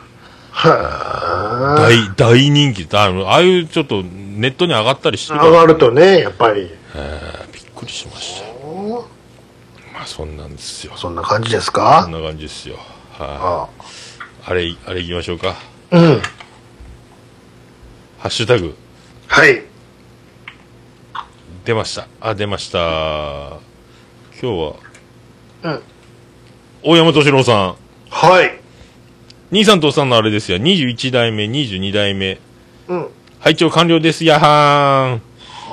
Speaker 2: は
Speaker 1: 大、大人気あの。ああいうちょっとネットに上がったりして
Speaker 2: あ。
Speaker 1: るから、
Speaker 2: 上がるとね、やっぱり。
Speaker 1: えーびっくりしました。まあそんなんですよ。
Speaker 2: そんな感じです
Speaker 1: そ
Speaker 2: か
Speaker 1: んな感じですよ。は
Speaker 2: あ
Speaker 1: い。あれ、あれ行きましょうか。
Speaker 2: うん。
Speaker 1: ハッシュタグ、
Speaker 2: はい。
Speaker 1: 出ました。あ、出ました。今日は、
Speaker 2: うん。
Speaker 1: 大山敏郎さん。
Speaker 2: はい。
Speaker 1: 兄さんとおさんのあれですよ。21代目、22代目。
Speaker 2: うん。
Speaker 1: 拝聴完了です。やは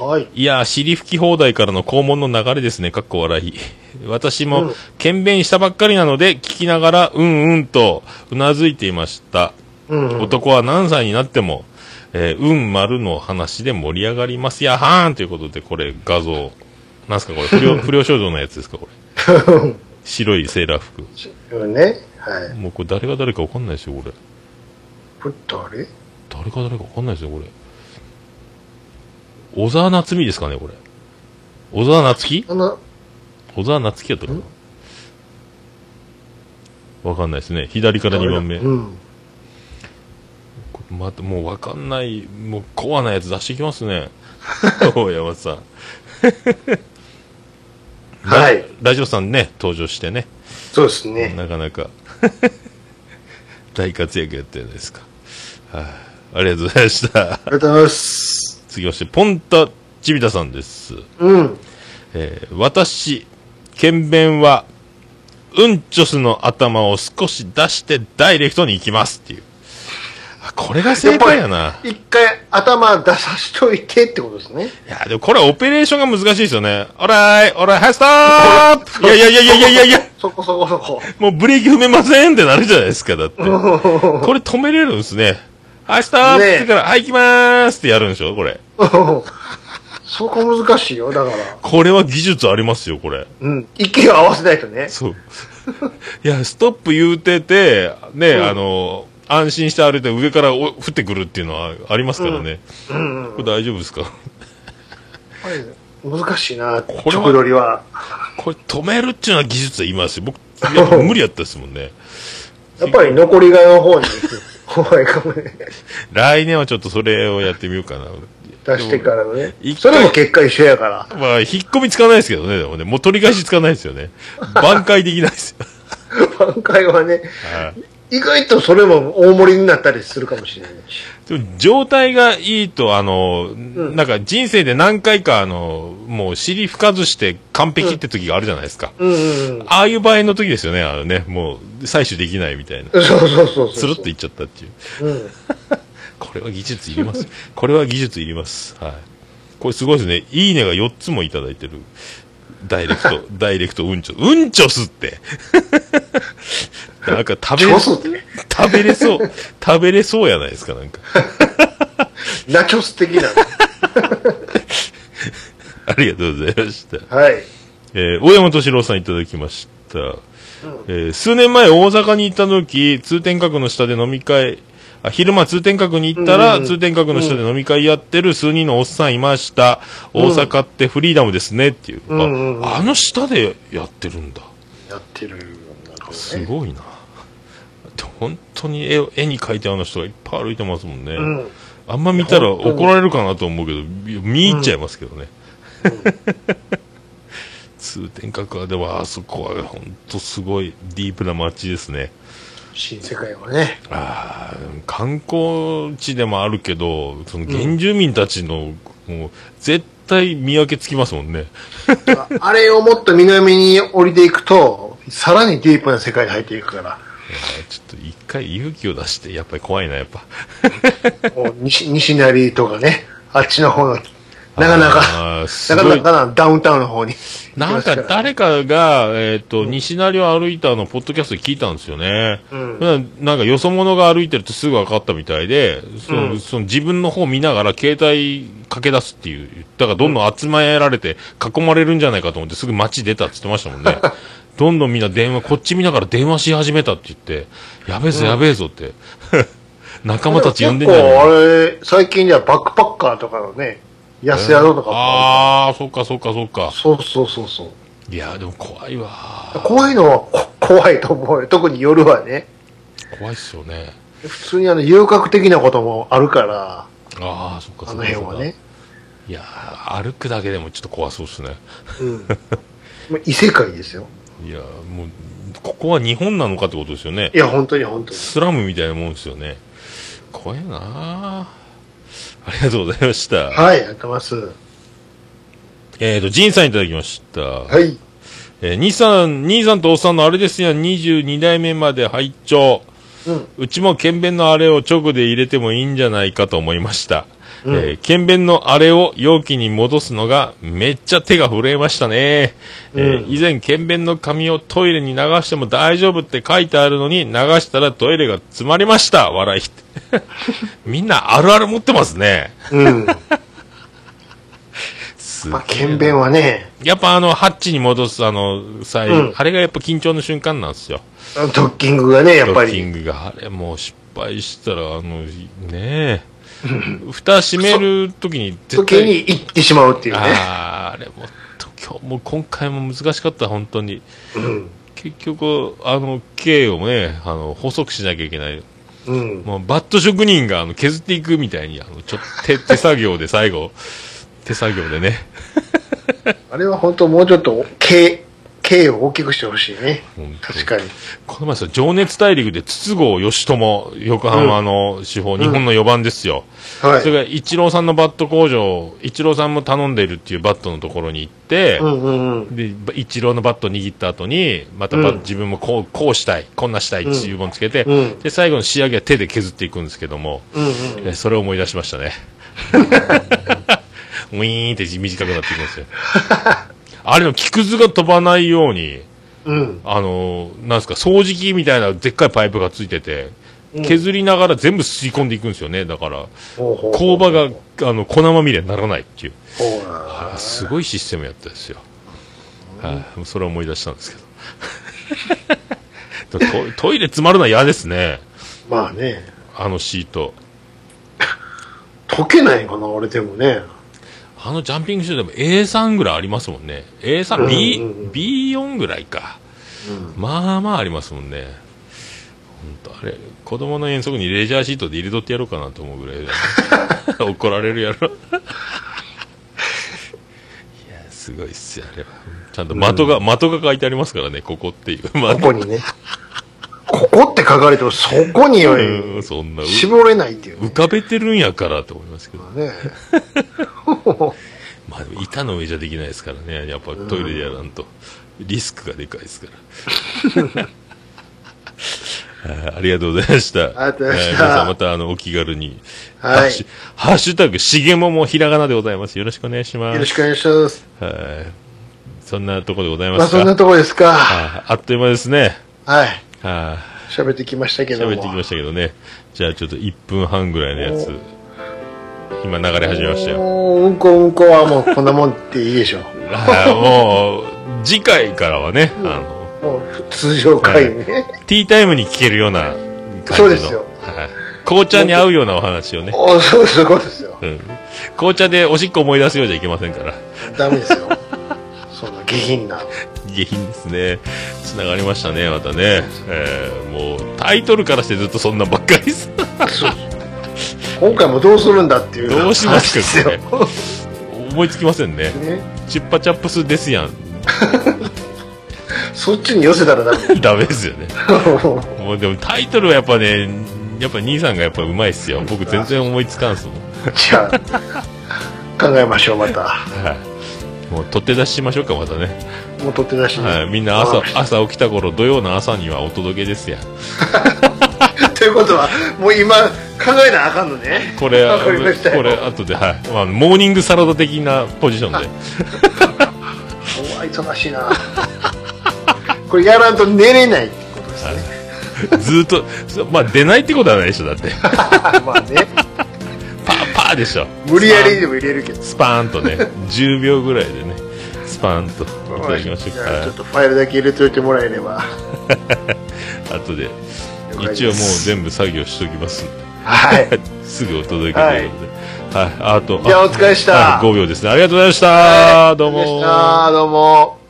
Speaker 1: ーん。
Speaker 2: はい。
Speaker 1: いやー、尻拭き放題からの肛門の流れですね。かっこ笑い。[LAUGHS] 私も
Speaker 2: うん、
Speaker 1: 検便したばっかりなので、聞きながら、うんうんと、うなずいていました。
Speaker 2: うん。
Speaker 1: 男は何歳になっても、えーうん丸の話で盛り上がりますやはーんということで、これ画像。なんすかこれ不良、[LAUGHS] 不良少女のやつですかこれ。[LAUGHS] 白いセーラー服。
Speaker 2: うんね。はい。
Speaker 1: もうこれ誰が誰かわかんないですよ、これ。
Speaker 2: これ誰？
Speaker 1: 誰が誰かわかんないですよ、これ。小沢夏美ですかね、これ。小沢夏樹小沢夏樹やったかなわかんないですね。左から2番目。
Speaker 2: うん。
Speaker 1: またもうわかんない、もうコアなやつ出してきますね。[LAUGHS] 大山さん。
Speaker 2: はい
Speaker 1: ラ。ラジオさんね、登場してね。
Speaker 2: そうですね。
Speaker 1: なかなか [LAUGHS] 大活躍やったじゃないですか。はいありがとうございました。
Speaker 2: ありがとうございます。
Speaker 1: 次まして、ポンタチビタさんです。
Speaker 2: うん。
Speaker 1: えー私、検便は、うんちょすの頭を少し出してダイレクトに行きますっていう。あこれが正解やな。
Speaker 2: 一回頭出さしといてってことですね。
Speaker 1: いや、でもこれはオペレーションが難しいですよね。オライ、オライ、はい、ストップいやいやいやいやいやいやいや、
Speaker 2: そこそこそこ。
Speaker 1: もうブレーキ踏めませんってなるじゃないですか、だって。[LAUGHS] これ止めれるんですね。はい、ストップって言ってから、はい、行きまーすってやるんでしょ、これ。[LAUGHS]
Speaker 2: そこ難しいよ、だから。
Speaker 1: これは技術ありますよ、これ。
Speaker 2: うん。息を合わせないとね。
Speaker 1: そう。いや、ストップ言うてて、ね、
Speaker 2: うん
Speaker 1: あの、安心して歩いて上からお降ってくるっていうのはありますからね。
Speaker 2: うんうん。
Speaker 1: これ大丈夫ですか？
Speaker 2: 難しいな、
Speaker 1: これは
Speaker 2: 直撮りは。
Speaker 1: これ止めるっていうのは技術はいますよ。僕、[LAUGHS] やっぱ無理やったですもんね。
Speaker 2: やっぱり残りがの方に行く方がいいかもね。
Speaker 1: 来年はちょっとそれをやってみようかな。
Speaker 2: 出してからのね
Speaker 1: 一。
Speaker 2: そ
Speaker 1: 回
Speaker 2: れも結果一緒やから。
Speaker 1: まあ、引っ込みつかないですけどね、でもね、もう取り返しつかないですよね。挽回できないですよ。[LAUGHS]
Speaker 2: 挽回はね、
Speaker 1: はい
Speaker 2: 意外とそれも大盛りになったりするかもしれないし。
Speaker 1: でも状態がいいと、あの、なんか人生で何回か、あの、もう尻吹かずして完璧って時があるじゃないですか。
Speaker 2: うんうん
Speaker 1: ああいう場合の時ですよね、あのね、もう採取できないみたいな。
Speaker 2: うん。そうそうそうそう。
Speaker 1: つるっといっちゃったっていう。
Speaker 2: うん。[LAUGHS]
Speaker 1: これは技術いります。これは技術いります。はい。これすごいですね。いいねが4つもいただいてる。ダイレクト、ダイレクトうんちょ、うんちょすって。[LAUGHS] なんか食べれ
Speaker 2: チョスって
Speaker 1: 食べれそう、食べれそうやないですか、なんか。[LAUGHS]
Speaker 2: ナチョス的な。[LAUGHS]
Speaker 1: ありがとうございました。
Speaker 2: はい。
Speaker 1: えー大山敏郎さんいただきました。えー数年前大阪に行った時、通天閣の下で飲み会、あ昼間通天閣に行ったら、
Speaker 2: うん
Speaker 1: 通天閣の下で飲み会やってる数人のおっさんいました。
Speaker 2: うん
Speaker 1: 大阪ってフリーダムですねっていう。
Speaker 2: うんうんうん
Speaker 1: ああの下でやってるんだ。
Speaker 2: やってる。ね。
Speaker 1: すごいな。で本当に絵を絵に描いてある人がいっぱい歩いてますもんね。
Speaker 2: うん。
Speaker 1: あんま見たら怒られるかなと思うけど、見入っちゃいますけどね。通天閣はでもあそこは本当すごいディープな街ですね。
Speaker 2: 新世界はね。
Speaker 1: あー観光地でもあるけど、その原住民たちの、もう絶対見分けつきますもんね。
Speaker 2: ああれをもっと南に降りていくと、さらにディープな世界に入っていくから。
Speaker 1: ちょっと一回勇気を出して、やっぱり怖いな、やっぱ。[LAUGHS]
Speaker 2: 西西成とかね、あっちの方の、なかなか、なかなかなダウンタウンの方に。
Speaker 1: なんか誰かが、えっ、と、西成を歩いたの、ポッドキャストで聞いたんですよね。
Speaker 2: うん
Speaker 1: なんかよそ者が歩いてるとすぐ分かったみたいで、その
Speaker 2: うん
Speaker 1: その自分の方見ながら携帯駆け出すっていう、だからどんどん集められて囲まれるんじゃないかと思ってすぐ街出たって言ってましたもんね。[LAUGHS] どんどんみんな電話、こっち見ながら電話し始めたって言って、やべえぞやべえぞって。[LAUGHS] 仲間たち呼んでんじゃない
Speaker 2: 結構、あれ、最近ではバックパッカーとかのね、安宿とかも
Speaker 1: ああ、そっかそっかそっか。
Speaker 2: そうそうそうそう。
Speaker 1: いや、でも怖いわ。
Speaker 2: 怖いのはこ怖いと思うよ。特に夜はね。
Speaker 1: 怖いっすよね。
Speaker 2: 普通にあの、遊郭的なこともあるから、
Speaker 1: ああ、そっか
Speaker 2: あの
Speaker 1: そっか。
Speaker 2: 辺はね。
Speaker 1: いやー歩くだけでもちょっと怖そうですね。
Speaker 2: うん。まあ異世界ですよ。
Speaker 1: いやーもう、ここは日本なのかってことですよね
Speaker 2: い。や、本当に本当に。
Speaker 1: スラムみたいなもんですよね。怖いなあありがとうございました。
Speaker 2: はい、やってます。
Speaker 1: えっ、と、ジンさんいただきました。
Speaker 2: はい。
Speaker 1: えー、兄さん、兄さんとおっさんのあれですやん、22代目まで拝聴。
Speaker 2: うん。
Speaker 1: うちも剣弁のあれを直で入れてもいいんじゃないかと思いました。
Speaker 2: うん
Speaker 1: えー剣弁のあれを容器に戻すのがめっちゃ手が震えましたね。えー
Speaker 2: うん
Speaker 1: 以前剣弁の紙をトイレに流しても大丈夫って書いてあるのに流したらトイレが詰まりました。笑い。[LAUGHS] みんなあるある持ってますね。
Speaker 2: うん。
Speaker 1: す
Speaker 2: まあ、剣弁はね、
Speaker 1: やっぱあの、ハッチに戻すあの、際、
Speaker 2: うん
Speaker 1: あれがやっぱ緊張の瞬間なんですよ。
Speaker 2: ドッキングがね、やっぱ
Speaker 1: ドッキン
Speaker 2: り。
Speaker 1: グが、あれもう失敗したら、あの、ねえ、[LAUGHS] 蓋閉めるときに絶
Speaker 2: 時
Speaker 1: 対、
Speaker 2: に行ってしまうっていうね。
Speaker 1: あーあれも、と今日も今回も難しかった、本当に。
Speaker 2: うん。
Speaker 1: 結局、あの、径をね、あの、細くしなきゃいけない。
Speaker 2: うん。
Speaker 1: もう、バット職人が、あの、削っていくみたいに、あの、ちょっと手、手作業で最後、手作業でね。[LAUGHS]
Speaker 2: あれは本当もうちょっと、K、K を大きくしてほしいね。確かに。
Speaker 1: この前さ、情熱大陸で筒香義友、横浜の至宝、日本の4番ですよ。
Speaker 2: はい。
Speaker 1: それが、イチローさんのバット工場、イチローさんも頼んでいるっていうバットのところに行って、
Speaker 2: うんうんうん。
Speaker 1: で、イチローのバット握った後に、またバ
Speaker 2: うん
Speaker 1: 自分もこう、こうしたい、こんなしたいっていうものつけて、
Speaker 2: うん
Speaker 1: で、最後の仕上げは手で削っていくんですけども、
Speaker 2: うんうん。
Speaker 1: えそれを思い出しましたね。[LAUGHS] ウィーンって短くなっていくんですよ。[LAUGHS] あれの木くずが飛ばないように、
Speaker 2: うん。
Speaker 1: あのーなんですか、掃除機みたいなでっかいパイプがついてて、
Speaker 2: うん
Speaker 1: 削りながら全部吸い込んでいくんですよね。だから、工場が、あの、粉まみれにならないっていう。はいすごいシステムやったですよ。はい、それを思い出したんですけど。[LAUGHS] トトイレ詰まるのは嫌ですね。
Speaker 2: まあね。
Speaker 1: あのシート。[LAUGHS]
Speaker 2: 溶けないかな、俺でもね。
Speaker 1: あのジャンピングシュートでも A3 ぐらいありますもんね。A3、B、
Speaker 2: うんうんうん
Speaker 1: B4 ぐらいか。まあまあありますもんね。本当あれ、子供の遠足にレジャーシートで入れとってやろうかなと思うぐらいだね [LAUGHS] 怒られるやろ。いや、すごいっすよ、あれは。ちゃんと的が、的が書いてありますからね、ここっていう。ま
Speaker 2: ここにね。ここって書かれても、そこには
Speaker 1: うん、そんな、う
Speaker 2: 絞れないっていうね。
Speaker 1: 浮かべてるんやからと思いますけど。
Speaker 2: ね。[LAUGHS]
Speaker 1: まあでも板の上じゃできないですからね。やっぱトイレでやらんと。リスクがでかいですから。あ [LAUGHS] ありがとうございました。
Speaker 2: ありがとうございました
Speaker 1: えー皆さんまたあの、お気軽に。
Speaker 2: はい
Speaker 1: ハッシュハッシュタグ、しげももひらがなでございます。よろしくお願いします。
Speaker 2: よろしくお願いします。
Speaker 1: はい。そんなところでござい
Speaker 2: まあ、
Speaker 1: ますか。
Speaker 2: そんなところですか。
Speaker 1: ああっという間ですね。
Speaker 2: はい。
Speaker 1: は
Speaker 2: 喋ってきましたけ
Speaker 1: い。
Speaker 2: ども。
Speaker 1: 喋ってきましたけどね。じゃあちょっと1分半ぐらいのやつ、今流れ始めましたよ。
Speaker 2: もううんこうんこはもうこんなもんっていいでしょう。
Speaker 1: はいもう、次回からはね、あの、
Speaker 2: もう通常会ね。
Speaker 1: ティータイムに聞けるような感じの。
Speaker 2: そうですよ
Speaker 1: はい。紅茶に合うようなお話をね。
Speaker 2: おそうそうですよ。
Speaker 1: うん。紅茶でおしっこ思い出すようじゃいけませんから。
Speaker 2: ダメですよ。そんな下品な。
Speaker 1: 下品ですね。つながりましたね、またね。えー、もう、タイトルからしてずっとそんなばっかりです。
Speaker 2: そう今回もどうするんだっていう
Speaker 1: どうしますか
Speaker 2: 話ですよ。[LAUGHS]
Speaker 1: 思いつきませんね。
Speaker 2: ね、
Speaker 1: チッパチャップスですやん。[LAUGHS]
Speaker 2: そっちに寄せたらダメ。[LAUGHS]
Speaker 1: ダメですよね。もうでもタイトルはやっぱね、やっぱ兄さんがやっぱうまいっすよ。僕全然思いつかんすもん。
Speaker 2: じゃあ、考えましょう、また。
Speaker 1: はい。もう取って出ししましょうか、またね。
Speaker 2: もう取って出しに。
Speaker 1: はい。みんな朝、朝起きた頃、土曜の朝にはお届けですや。[LAUGHS]
Speaker 2: ということは、もう今、考えなあかんのね。
Speaker 1: これ、これ、後で、はい。まあ、モーニングサラダ的なポジションで。
Speaker 2: うわ忙しいな。[LAUGHS] これやらんと寝れないってことですね。
Speaker 1: ずーっと、そまあ、出ないってことはないでしょ、だって。[LAUGHS]
Speaker 2: まあね、
Speaker 1: パーパーでしょ。
Speaker 2: 無理やりでも入れるけど。
Speaker 1: スパーンとね、10秒ぐらいでね、スパーンといただきましょうか
Speaker 2: ちょっ。とファイルだけ入れといてもらえれば。[LAUGHS]
Speaker 1: 後で、一応もう全部作業しときますんで。
Speaker 2: はい。[LAUGHS]
Speaker 1: すぐお届けということで。はい。あと、
Speaker 2: じゃあお疲れでした
Speaker 1: はい5秒ですね。ありがとうございました。どうも
Speaker 2: どうも。